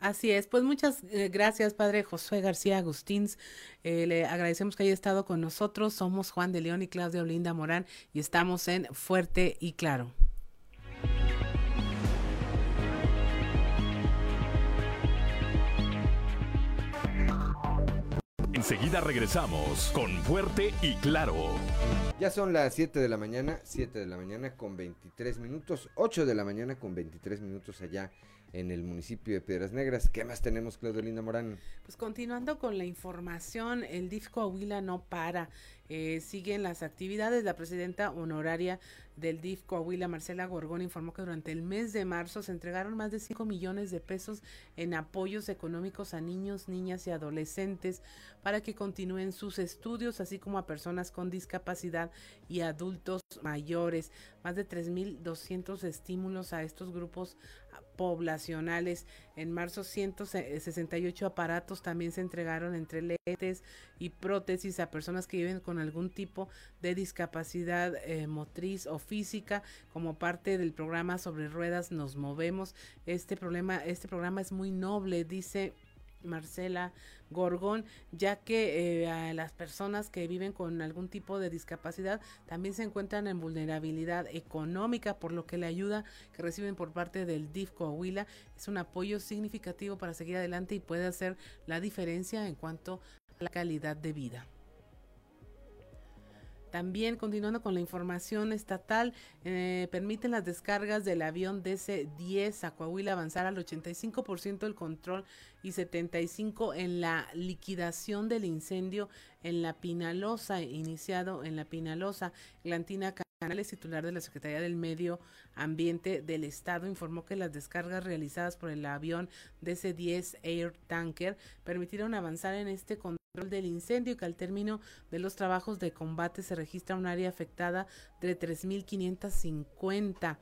Así es, pues muchas eh, gracias, padre Josué García Agustins. Eh, le agradecemos que haya estado con nosotros. Somos Juan de León y Claudia Olinda Morán y estamos en Fuerte y Claro. Enseguida regresamos con Fuerte y Claro. Ya son las 7 de la mañana, 7 de la mañana con 23 minutos, 8 de la mañana con 23 minutos allá en el municipio de Piedras Negras. ¿Qué más tenemos, Claudio Linda Morán? Pues continuando con la información, el DIF Coahuila no para. Eh, siguen las actividades. La presidenta honoraria del DIF Coahuila, Marcela Gorgón, informó que durante el mes de marzo se entregaron más de 5 millones de pesos en apoyos económicos a niños, niñas y adolescentes para que continúen sus estudios, así como a personas con discapacidad y adultos mayores. Más de 3.200 estímulos a estos grupos poblacionales. En marzo 168 aparatos también se entregaron entre lentes y prótesis a personas que viven con algún tipo de discapacidad eh, motriz o física como parte del programa sobre ruedas Nos Movemos. Este problema, este programa es muy noble, dice Marcela Gorgón, ya que eh, a las personas que viven con algún tipo de discapacidad también se encuentran en vulnerabilidad económica, por lo que la ayuda que reciben por parte del DIF Coahuila es un apoyo significativo para seguir adelante y puede hacer la diferencia en cuanto a la calidad de vida. También, continuando con la información estatal, eh, permiten las descargas del avión DC-10 a Coahuila avanzar al 85% del control y 75% en la liquidación del incendio en la Pinalosa, iniciado en la Pinalosa. Glantina Canales, titular de la Secretaría del Medio Ambiente del Estado, informó que las descargas realizadas por el avión DC-10 Air Tanker permitieron avanzar en este control del incendio y que al término de los trabajos de combate se registra un área afectada de 3.550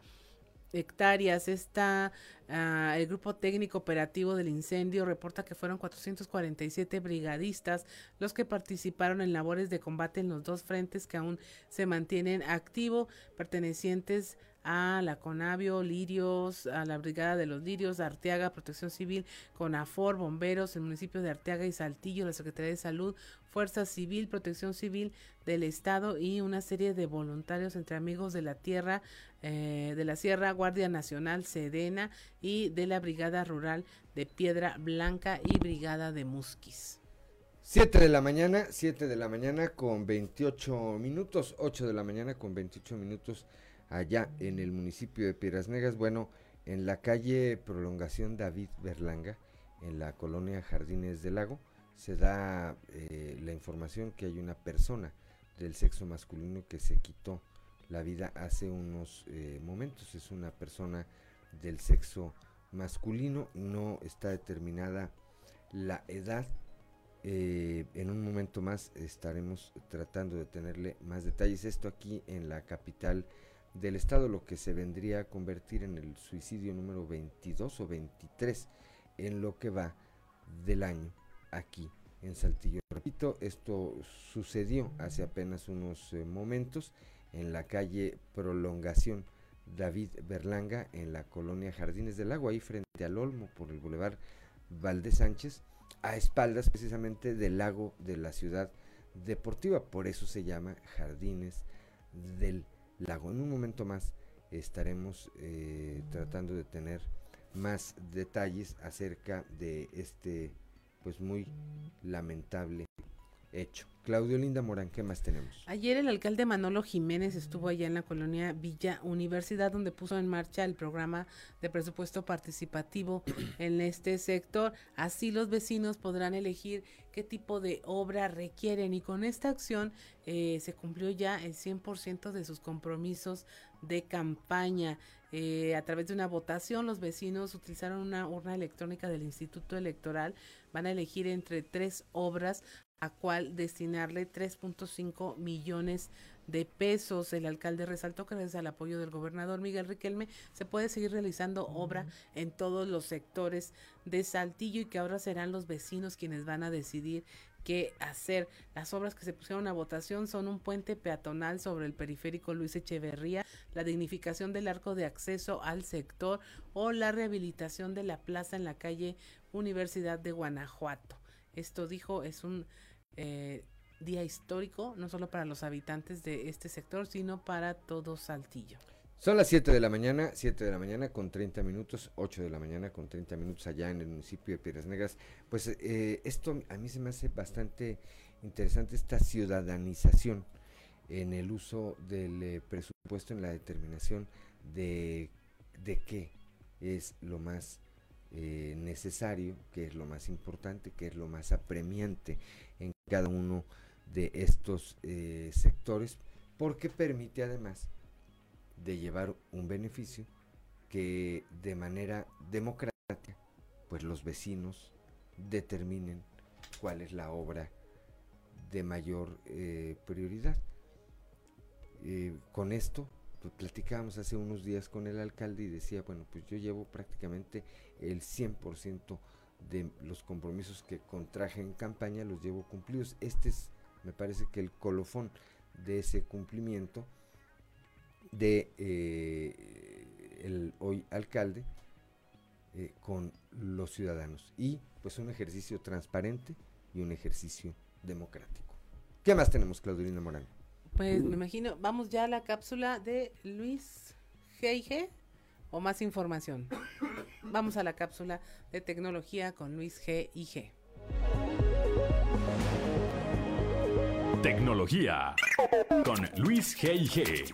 hectáreas. Está ah, el grupo técnico operativo del incendio reporta que fueron 447 brigadistas los que participaron en labores de combate en los dos frentes que aún se mantienen activos, pertenecientes a la Conavio, Lirios, a la Brigada de los Lirios, Arteaga, Protección Civil, Conafor, Bomberos, el municipio de Arteaga y Saltillo, la Secretaría de Salud, Fuerza Civil, Protección Civil del Estado y una serie de voluntarios entre amigos de la tierra, eh, de la Sierra, Guardia Nacional, Sedena y de la Brigada Rural de Piedra Blanca y Brigada de Musquis. 7 de la mañana, 7 de la mañana con 28 minutos, 8 de la mañana con 28 minutos allá en el municipio de Piedras Negras, bueno, en la calle Prolongación David Berlanga, en la colonia Jardines del Lago, se da eh, la información que hay una persona del sexo masculino que se quitó la vida hace unos eh, momentos. Es una persona del sexo masculino, no está determinada la edad. Eh, en un momento más estaremos tratando de tenerle más detalles. Esto aquí en la capital del Estado, lo que se vendría a convertir en el suicidio número 22 o 23 en lo que va del año aquí en Saltillo. Repito, esto sucedió hace apenas unos eh, momentos en la calle Prolongación David Berlanga en la colonia Jardines del Agua, ahí frente al Olmo por el Boulevard Valdés Sánchez, a espaldas precisamente del lago de la ciudad deportiva, por eso se llama Jardines del lago. En un momento más estaremos eh, tratando de tener más detalles acerca de este pues muy lamentable hecho. Claudio Linda Morán, ¿qué más tenemos? Ayer el alcalde Manolo Jiménez estuvo allá en la colonia Villa Universidad, donde puso en marcha el programa de presupuesto participativo en este sector. Así los vecinos podrán elegir qué tipo de obra requieren y con esta acción eh, se cumplió ya el 100% de sus compromisos de campaña. Eh, a través de una votación, los vecinos utilizaron una urna electrónica del Instituto Electoral. Van a elegir entre tres obras a cual destinarle 3.5 millones de pesos. El alcalde resaltó que gracias al apoyo del gobernador Miguel Riquelme se puede seguir realizando obra en todos los sectores de Saltillo y que ahora serán los vecinos quienes van a decidir qué hacer. Las obras que se pusieron a votación son un puente peatonal sobre el periférico Luis Echeverría, la dignificación del arco de acceso al sector o la rehabilitación de la plaza en la calle Universidad de Guanajuato. Esto dijo es un eh, día histórico, no solo para los habitantes de este sector, sino para todo Saltillo. Son las 7 de la mañana, 7 de la mañana con 30 minutos, 8 de la mañana con 30 minutos allá en el municipio de Piedras Negras. Pues eh, esto a mí se me hace bastante interesante, esta ciudadanización en el uso del eh, presupuesto, en la determinación de, de qué es lo más eh, necesario, qué es lo más importante, qué es lo más apremiante en cada uno de estos eh, sectores, porque permite además de llevar un beneficio que de manera democrática, pues los vecinos determinen cuál es la obra de mayor eh, prioridad. Con esto, pues platicábamos hace unos días con el alcalde y decía, bueno, pues yo llevo prácticamente el 100% de los compromisos que contraje en campaña los llevo cumplidos. Este es, me parece que el colofón de ese cumplimiento de eh, el hoy alcalde eh, con los ciudadanos y pues un ejercicio transparente y un ejercicio democrático. ¿Qué más tenemos, Claudelina Morán? Pues me imagino, vamos ya a la cápsula de Luis G o más información. Vamos a la cápsula de tecnología con Luis G y G. Tecnología con Luis G.I.G.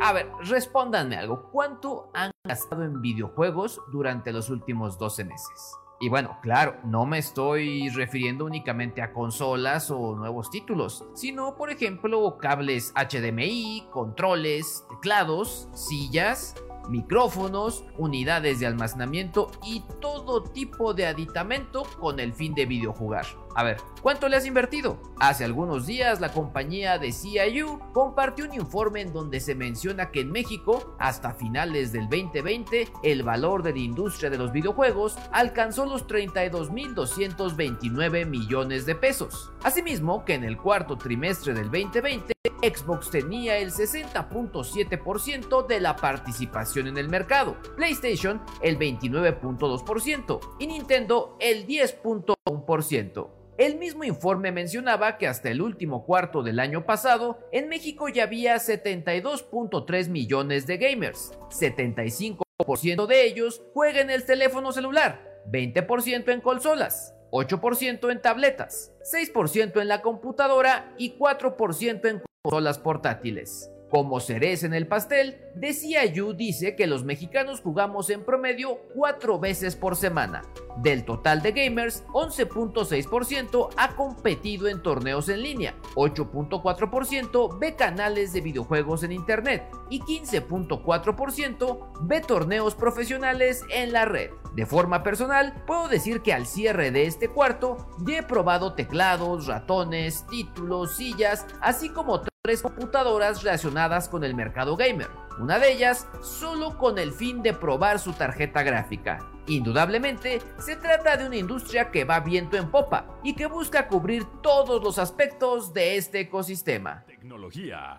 A ver, respóndanme algo. ¿Cuánto han gastado en videojuegos durante los últimos 12 meses? Y bueno, claro, no me estoy refiriendo únicamente a consolas o nuevos títulos, sino por ejemplo cables HDMI, controles, teclados, sillas, micrófonos, unidades de almacenamiento y todo tipo de aditamento con el fin de videojugar. A ver, ¿cuánto le has invertido? Hace algunos días la compañía de CIU compartió un informe en donde se menciona que en México, hasta finales del 2020, el valor de la industria de los videojuegos alcanzó los 32.229 millones de pesos. Asimismo, que en el cuarto trimestre del 2020, Xbox tenía el 60.7% de la participación en el mercado, PlayStation el 29.2% y Nintendo el 10.1%. El mismo informe mencionaba que hasta el último cuarto del año pasado, en México ya había 72.3 millones de gamers. 75% de ellos juegan en el teléfono celular, 20% en consolas, 8% en tabletas, 6% en la computadora y 4% en consolas portátiles. Como cereza en el pastel, decía Yu dice que los mexicanos jugamos en promedio cuatro veces por semana. Del total de gamers, 11.6% ha competido en torneos en línea, 8.4% ve canales de videojuegos en internet y 15.4% ve torneos profesionales en la red. De forma personal, puedo decir que al cierre de este cuarto ya he probado teclados, ratones, títulos, sillas, así como tres computadoras relacionadas con el mercado gamer, una de ellas solo con el fin de probar su tarjeta gráfica. Indudablemente, se trata de una industria que va viento en popa y que busca cubrir todos los aspectos de este ecosistema. Tecnología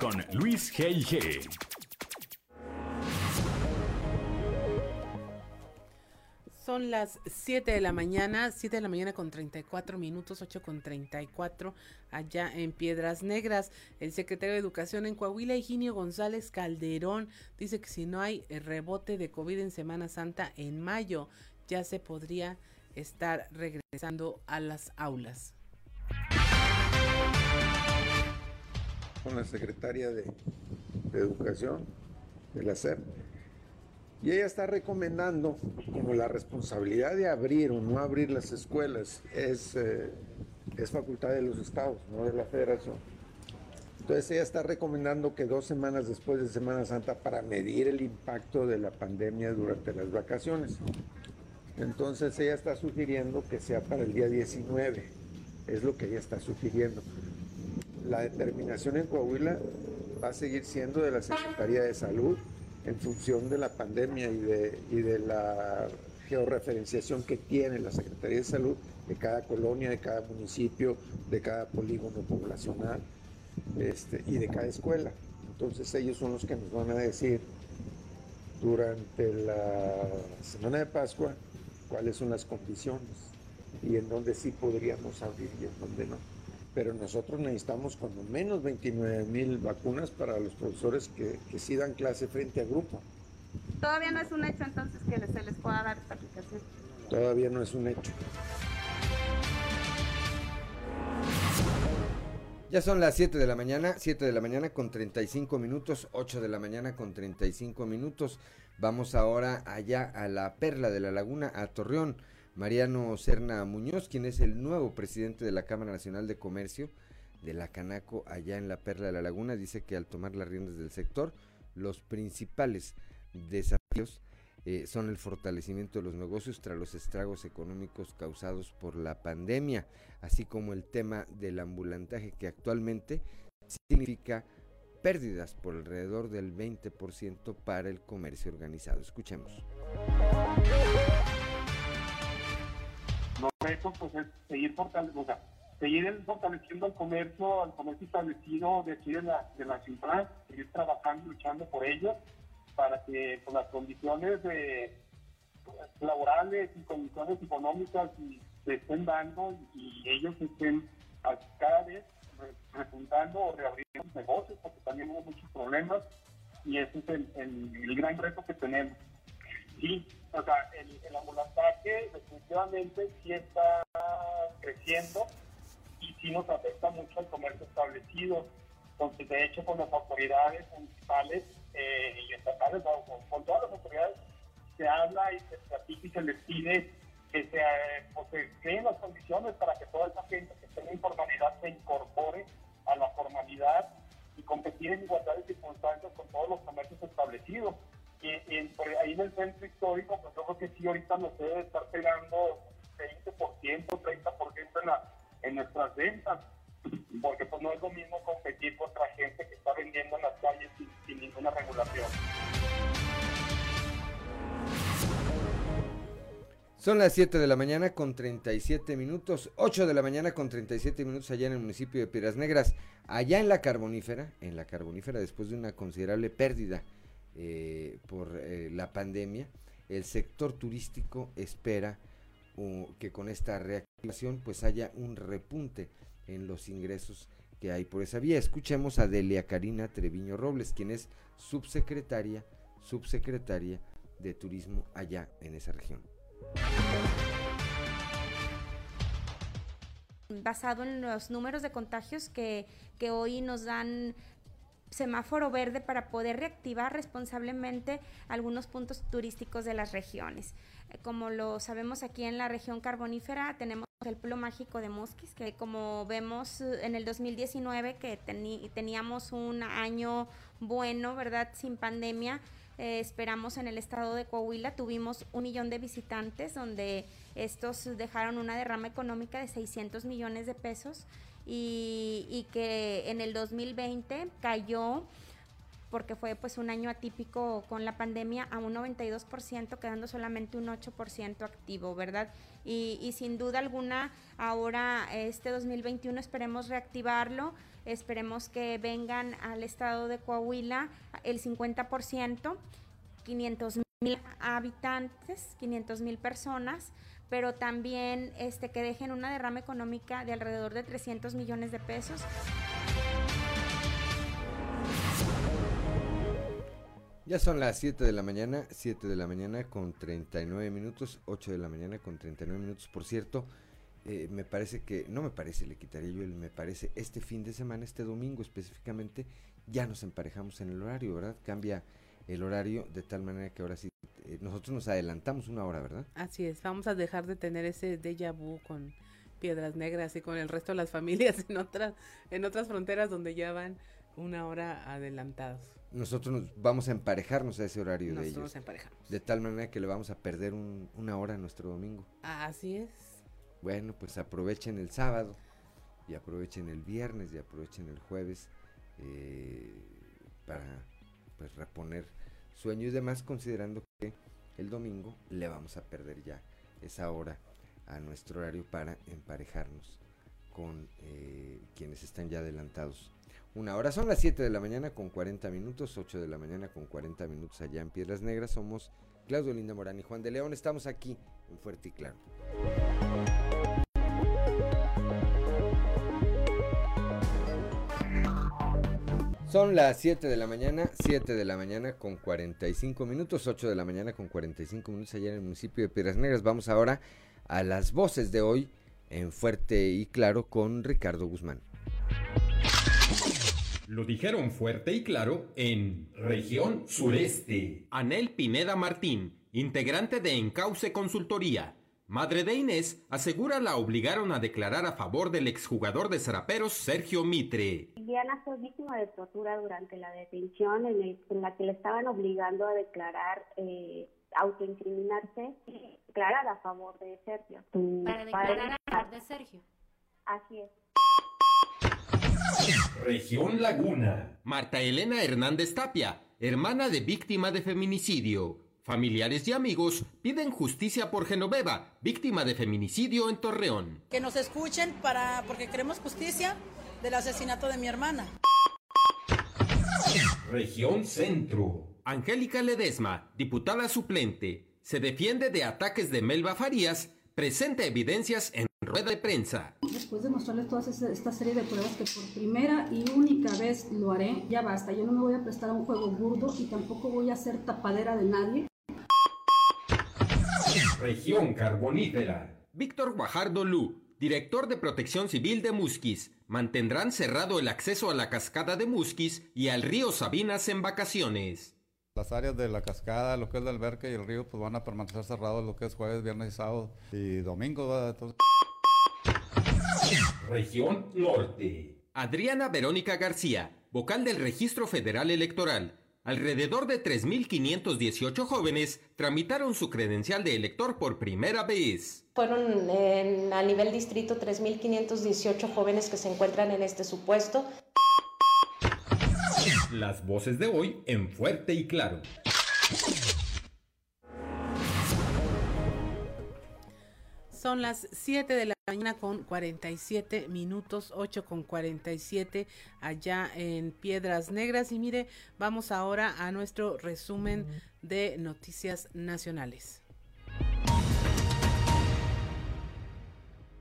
con Luis G.I.G. Son las 7 de la mañana, 7 de la mañana con 34 minutos, 8 con 34, allá en Piedras Negras. El secretario de Educación en Coahuila, Higinio González Calderón, dice que si no hay rebote de COVID en Semana Santa en mayo, ya se podría estar regresando a las aulas. Con la secretaria de, Educación de la y ella está recomendando como la responsabilidad de abrir o no abrir las escuelas es, eh, es facultad de los estados, no de la federación. Entonces ella está recomendando que dos semanas después de Semana Santa para medir el impacto de la pandemia durante las vacaciones. Entonces ella está sugiriendo que sea para el día 19, es lo que ella está sugiriendo. La determinación en Coahuila va a seguir siendo de la Secretaría de Salud, en función de la pandemia y de, la georreferenciación que tiene la Secretaría de Salud de cada colonia, de cada municipio, de cada polígono poblacional este, y de cada escuela. Entonces ellos son los que nos van a decir durante la semana de Pascua cuáles son las condiciones y en dónde sí podríamos abrir y en dónde no pero nosotros necesitamos cuando menos 29 mil vacunas para los profesores que, que sí dan clase frente a grupo. Todavía no es un hecho entonces que se les pueda dar esta aplicación. Todavía no es un hecho. Ya son las 7 de la mañana, 7 de la mañana con 35 minutos, 8 de la mañana con 35 minutos. Vamos ahora allá a la Perla de la Laguna, a Torreón. Mariano Serna Muñoz, quien es el nuevo presidente de la Cámara Nacional de Comercio de la Canaco allá en la Perla de la Laguna, dice que al tomar las riendas del sector, los principales desafíos eh, son el fortalecimiento de los negocios tras los estragos económicos causados por la pandemia, así como el tema del ambulantaje que actualmente significa pérdidas por alrededor del 20% para el comercio organizado. Escuchemos. Los retos pues, es seguir, fortaleciendo, o sea, seguir fortaleciendo el comercio, el comercio establecido de aquí de la, de la ciudad, seguir trabajando, luchando por ello, para que con las condiciones de, laborales y condiciones económicas y se estén dando y, ellos estén cada vez re- repuntando o reabriendo sus negocios, porque también hubo muchos problemas y ese es el- el gran reto que tenemos. Sí, o sea, el, el ambulantaje definitivamente sí está creciendo y sí nos afecta mucho el comercio establecido. Entonces, de hecho, con las autoridades municipales eh, y estatales, o con, todas las autoridades, se habla y se platica y se les pide que se, eh, creen las condiciones para que toda esa gente que esté en informalidad se incorpore a la formalidad y competir en igualdad de circunstancias con todos los comercios establecidos. Y, y, por ahí en el centro histórico, pues yo creo que sí, ahorita nos debe estar pegando 20%, 30% en, la, en nuestras ventas, porque pues no es lo mismo competir contra gente que está vendiendo en las calles sin, sin ninguna regulación. Son las 7 de la mañana con 37 minutos, 8 de la mañana con 37 minutos allá en el municipio de Piedras Negras, allá en la carbonífera, en la carbonífera después de una considerable pérdida eh, por eh, la pandemia, el sector turístico espera que con esta reactivación pues haya un repunte en los ingresos que hay por esa vía. Escuchemos a Delia Karina Treviño Robles, quien es subsecretaria, subsecretaria de turismo allá en esa región. Basado en los números de contagios que, que hoy nos dan semáforo verde para poder reactivar responsablemente algunos puntos turísticos de las regiones. Eh, Como lo sabemos aquí en la región carbonífera, tenemos el pueblo mágico de Mosquis, que como vemos eh, en el 2019 que teníamos un año bueno, ¿verdad? Sin pandemia, eh, esperamos en el estado de Coahuila, tuvimos un millón de visitantes, donde estos dejaron una derrama económica de 600 millones de pesos y, y que en el 2020 cayó porque fue pues un año atípico con la pandemia a un 92%, quedando solamente un 8% activo, ¿verdad? Y, y sin duda alguna, ahora este 2021 esperemos reactivarlo, esperemos que vengan al estado de Coahuila el 50%, 500 mil habitantes, 500 mil personas, pero también este, que dejen una derrama económica de alrededor de 300 millones de pesos. Ya son las 7 de la mañana, 7 de la mañana con 39 minutos, 8 de la mañana con 39 minutos. Por cierto, eh, me parece que, no me parece, le quitaría yo el me parece, este fin de semana, este domingo específicamente, ya nos emparejamos en el horario, ¿verdad? Cambia el horario de tal manera que ahora sí, eh, nosotros nos adelantamos una hora, ¿verdad? Así es, vamos a dejar de tener ese déjà vu con Piedras Negras y con el resto de las familias en otras, en otras fronteras donde ya van una hora adelantados. Nosotros nos vamos a emparejarnos a ese horario de Nosotros ellos. nos emparejamos. De tal manera que le vamos a perder un- una hora a nuestro domingo. Así es. Bueno, pues aprovechen el sábado y aprovechen el viernes y aprovechen el jueves eh, para pues reponer sueño y demás, considerando que el domingo le vamos a perder ya esa hora a nuestro horario para emparejarnos con eh, quienes están ya adelantados. Una hora son las 7 de la mañana con 40 minutos, 8 de la mañana con 40 minutos allá en Piedras Negras. Somos Claudio Linda Morán y Juan de León. Estamos aquí en Fuerte y Claro. Son las 7 de la mañana, 7 de la mañana con 45 minutos, 8 de la mañana con 45 minutos allá en el municipio de Piedras Negras. Vamos ahora a las voces de hoy en Fuerte y Claro con Ricardo Guzmán. Lo dijeron fuerte y claro en región sureste. Anel Pineda Martín, integrante de Encauce Consultoría. Madre de Inés asegura la obligaron a declarar a favor del exjugador de Zaraperos Sergio Mitre. Diana fue víctima de tortura durante la detención en, el- en la que le estaban obligando a declarar, eh, autoincriminarse y declarar a favor de Sergio. Tu Para padre- declarar a favor de Sergio. Así es. Región Laguna. Marta Elena Hernández Tapia, hermana de víctima de feminicidio. Familiares y amigos piden justicia por Genoveva, víctima de feminicidio en Torreón. que nos escuchen para porque queremos justicia del asesinato de mi hermana. Región Centro. Angélica Ledesma, diputada suplente, se defiende de ataques de Melba Farías, presenta evidencias en rueda de prensa. Después de mostrarles toda esta serie de pruebas que por primera y única vez lo haré, ya basta, yo no me voy a prestar a un juego burdo y tampoco voy a ser tapadera de nadie. Región Carbonífera. Víctor Guajardo Lu, director de Protección Civil de Musquis, mantendrán cerrado el acceso a la cascada de Musquis y al río Sabinas en vacaciones. Las áreas de la cascada, lo que es la alberca y el río, pues van a permanecer cerrados lo que es jueves, viernes y sábado y domingo. ¿verdad? Entonces... Región Norte. Adriana Verónica García, vocal del Registro Federal Electoral. Alrededor de 3.518 jóvenes tramitaron su credencial de elector por primera vez. Fueron en- a nivel distrito 3.518 jóvenes que se encuentran en este supuesto. Las voces de hoy en Fuerte y Claro. Son las 7 de la mañana con 47 minutos, 8 con 47 allá en Piedras Negras. Y mire, vamos ahora a nuestro resumen de noticias nacionales.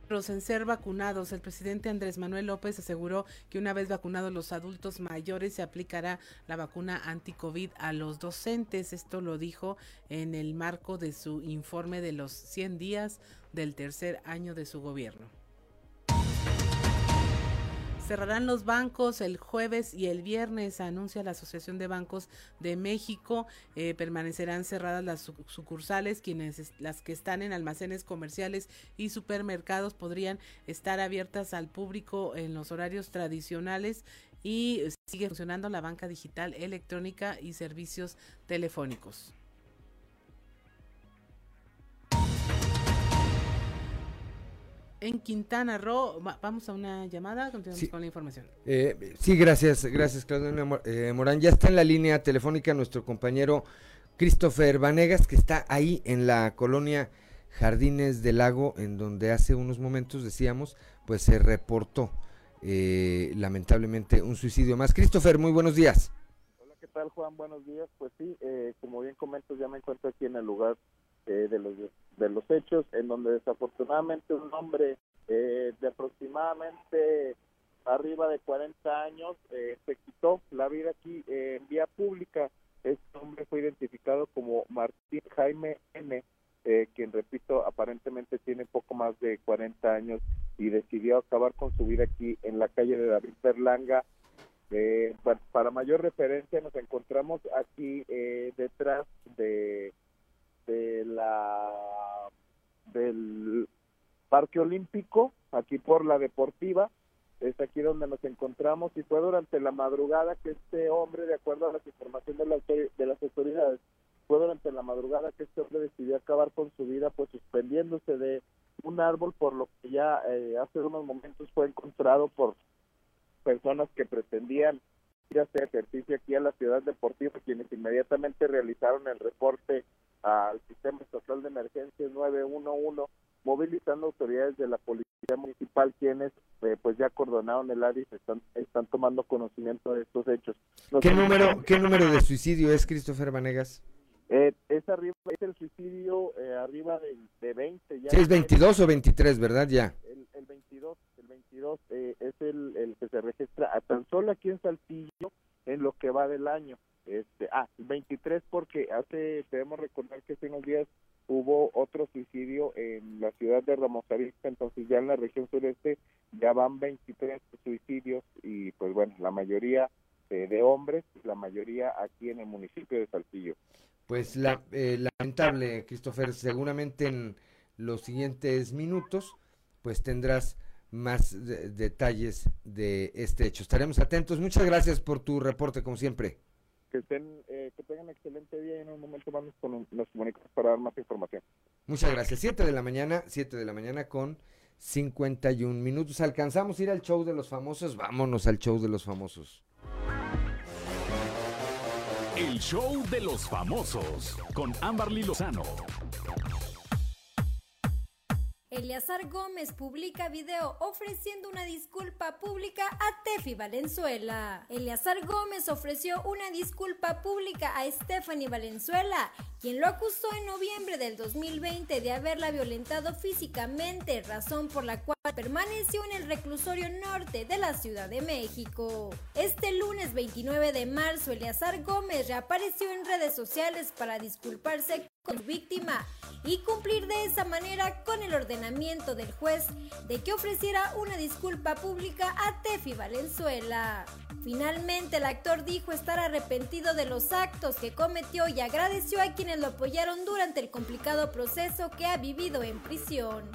En ser vacunados, el presidente Andrés Manuel López aseguró que una vez vacunados los adultos mayores se aplicará la vacuna anti-COVID a los docentes. Esto lo dijo en el marco de su informe de los 100 días del tercer año de su gobierno. Cerrarán los bancos el jueves y el viernes, anuncia la Asociación de Bancos de México. Eh, permanecerán cerradas las su- sucursales, quienes es- las que están en almacenes comerciales y supermercados podrían estar abiertas al público en los horarios tradicionales y sigue funcionando la banca digital electrónica y servicios telefónicos. En Quintana Roo, va- vamos a una llamada, continuamos Sí. con la información. Eh, sí, gracias, gracias Claudia eh, Morán. Ya está en la línea telefónica nuestro compañero Christopher Vanegas, que está ahí en la colonia Jardines del Lago, en donde hace unos momentos decíamos, pues se reportó eh, lamentablemente un suicidio más. Christopher, muy buenos días. ¿Qué tal, Juan? Buenos días. Pues sí, eh, como bien comentas, ya me encuentro aquí en el lugar eh, de, los, de los hechos, en donde desafortunadamente un hombre eh, de aproximadamente arriba de 40 años eh, se quitó la vida aquí eh, en vía pública. Este hombre fue identificado como Martín Jaime N., eh, quien, repito, aparentemente tiene poco más de 40 años y decidió acabar con su vida aquí en la calle de David Berlanga, eh, pa- para mayor referencia nos encontramos aquí detrás de, de la del Parque Olímpico, aquí por la Deportiva, es aquí donde nos encontramos y fue durante la madrugada que este hombre, de acuerdo a las informaciones de, la de las autoridades, fue durante la madrugada que este hombre decidió acabar con su vida, pues suspendiéndose de un árbol, por lo que ya eh, hace unos momentos fue encontrado por personas que pretendían ir a hacer ejercicio aquí a la ciudad deportiva, quienes inmediatamente realizaron el reporte al sistema estatal de emergencias 911, movilizando autoridades de la policía municipal, quienes eh, pues ya acordonaron el área y se están, están tomando conocimiento de estos hechos. Nos ¿Qué número, ¿Qué número de suicidio es Christopher Vanegas? Eh, es arriba, es el suicidio eh, arriba de, de 20. Ya Sí, es 22 o 23, ¿verdad? Ya. el, el 22, el 22 eh, es el, el que se registra a tan solo aquí en Saltillo en lo que va del año. Este, ah, el 23 porque hace, debemos recordar que hace unos días hubo otro suicidio en la ciudad de Ramos Arizpe, entonces ya en la región sureste ya van 23 suicidios y pues bueno, la mayoría eh, de hombres, la mayoría aquí en el municipio de Saltillo. Pues la, eh, lamentable, Christopher, seguramente en los siguientes minutos, pues tendrás más de- detalles de este hecho. Estaremos atentos. Muchas gracias por tu reporte, como siempre. Que estén, eh, que tengan excelente día y en un momento más nos, con- nos comunicamos para dar más información. Muchas gracias. 7 de la mañana, 7 de la mañana con 51 minutos. ¿Alcanzamos a ir al show de los famosos? Vámonos al show de los famosos. El show de los famosos con Amberly Lozano. Eleazar Gómez publica video ofreciendo una disculpa pública a Tefi Valenzuela. Eleazar Gómez ofreció una disculpa pública a Stephanie Valenzuela, quien lo acusó en noviembre del 2020 de haberla violentado físicamente, razón por la cual permaneció en el reclusorio norte de la Ciudad de México. Este lunes 29 de marzo, Eleazar Gómez reapareció en redes sociales para disculparse con su víctima y cumplir de esa manera con el ordenamiento del juez de que ofreciera una disculpa pública a Tefi Valenzuela. Finalmente, el actor dijo estar arrepentido de los actos que cometió y agradeció a quienes lo apoyaron durante el complicado proceso que ha vivido en prisión.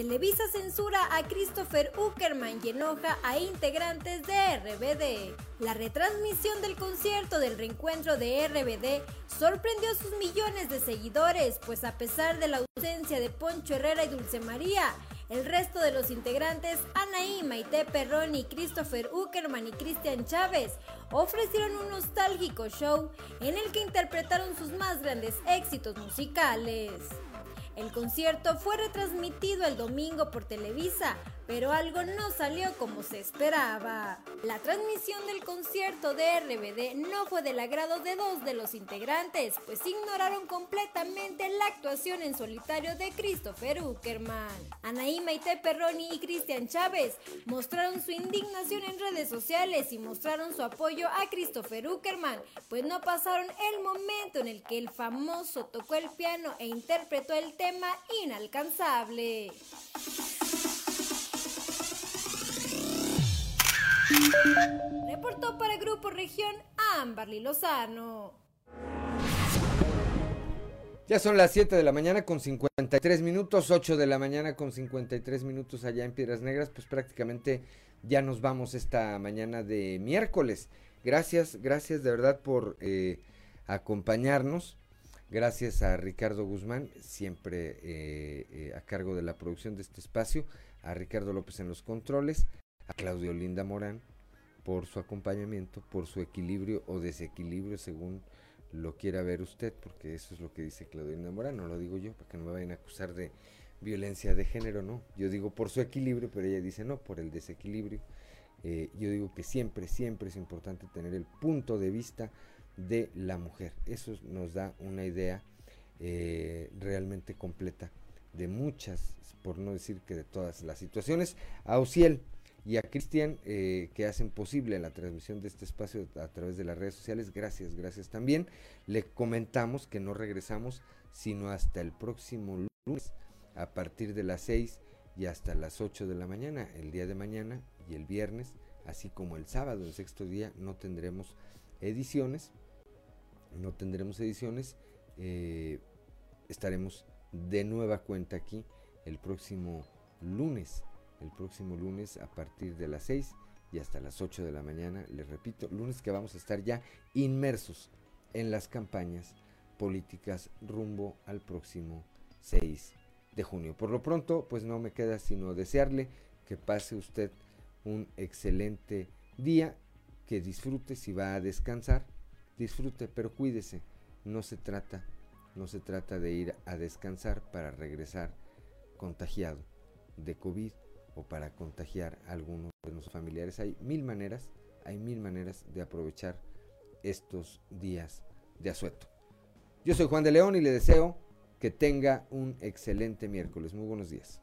Televisa censura a Christopher Uckerman y enoja a integrantes de RBD. La retransmisión del concierto del reencuentro de RBD sorprendió a sus millones de seguidores, pues a pesar de la ausencia de Poncho Herrera y Dulce María, el resto de los integrantes, Anaí, Maite Perroni, Christopher Uckerman y Cristian Chávez, ofrecieron un nostálgico show en el que interpretaron sus más grandes éxitos musicales. El concierto fue retransmitido el domingo por Televisa, pero algo no salió como se esperaba. La transmisión del concierto de RBD no fue del agrado de dos de los integrantes, pues ignoraron completamente la actuación en solitario de Christopher Uckerman. Anaí Maite Perroni y Cristian Chávez mostraron su indignación en redes sociales y mostraron su apoyo a Christopher Uckerman, pues no pasaron el momento en el que el famoso tocó el piano e interpretó el tema inalcanzable. Reportó para Grupo Región Amberly Lozano. Ya son las 7 de la mañana con 53 minutos, 8 de la mañana con 53 minutos allá en Piedras Negras, pues prácticamente ya nos vamos esta mañana de miércoles. Gracias, gracias de verdad por eh, acompañarnos. Gracias a Ricardo Guzmán, siempre eh, eh, a cargo de la producción de este espacio, a Ricardo López en los controles, a Claudio Linda Morán por su acompañamiento, por su equilibrio o desequilibrio según lo quiera ver usted, porque eso es lo que dice Claudio Linda Morán, no lo digo yo, para que no me vayan a acusar de violencia de género, no, yo digo por su equilibrio, pero ella dice no, por el desequilibrio. Eh, yo digo que siempre, siempre es importante tener el punto de vista de la mujer. Eso nos da una idea eh, realmente completa de muchas, por no decir que de todas las situaciones. A Uciel y a Cristian eh, que hacen posible la transmisión de este espacio a través de las redes sociales. Gracias, gracias también. Le comentamos que no regresamos sino hasta el próximo lunes a partir de las 6 y hasta las 8 de la mañana. El día de mañana y el viernes, así como el sábado, el sexto día, no tendremos ediciones. No tendremos ediciones. Eh, estaremos de nueva cuenta aquí el próximo lunes el próximo lunes a partir de las 6 y hasta las 8 de la mañana. Les repito, lunes que vamos a estar ya inmersos en las campañas políticas rumbo al próximo 6 de junio. Por lo pronto, pues no me queda sino desearle que pase usted un excelente día, que disfrute si va a descansar, disfrute, pero cuídese. No se trata, no se trata de ir a descansar para regresar contagiado de COVID para contagiar a algunos de nuestros familiares. Hay mil maneras, hay mil maneras de aprovechar estos días de asueto. Yo soy Juan de León y le deseo que tenga un excelente miércoles. Muy buenos días.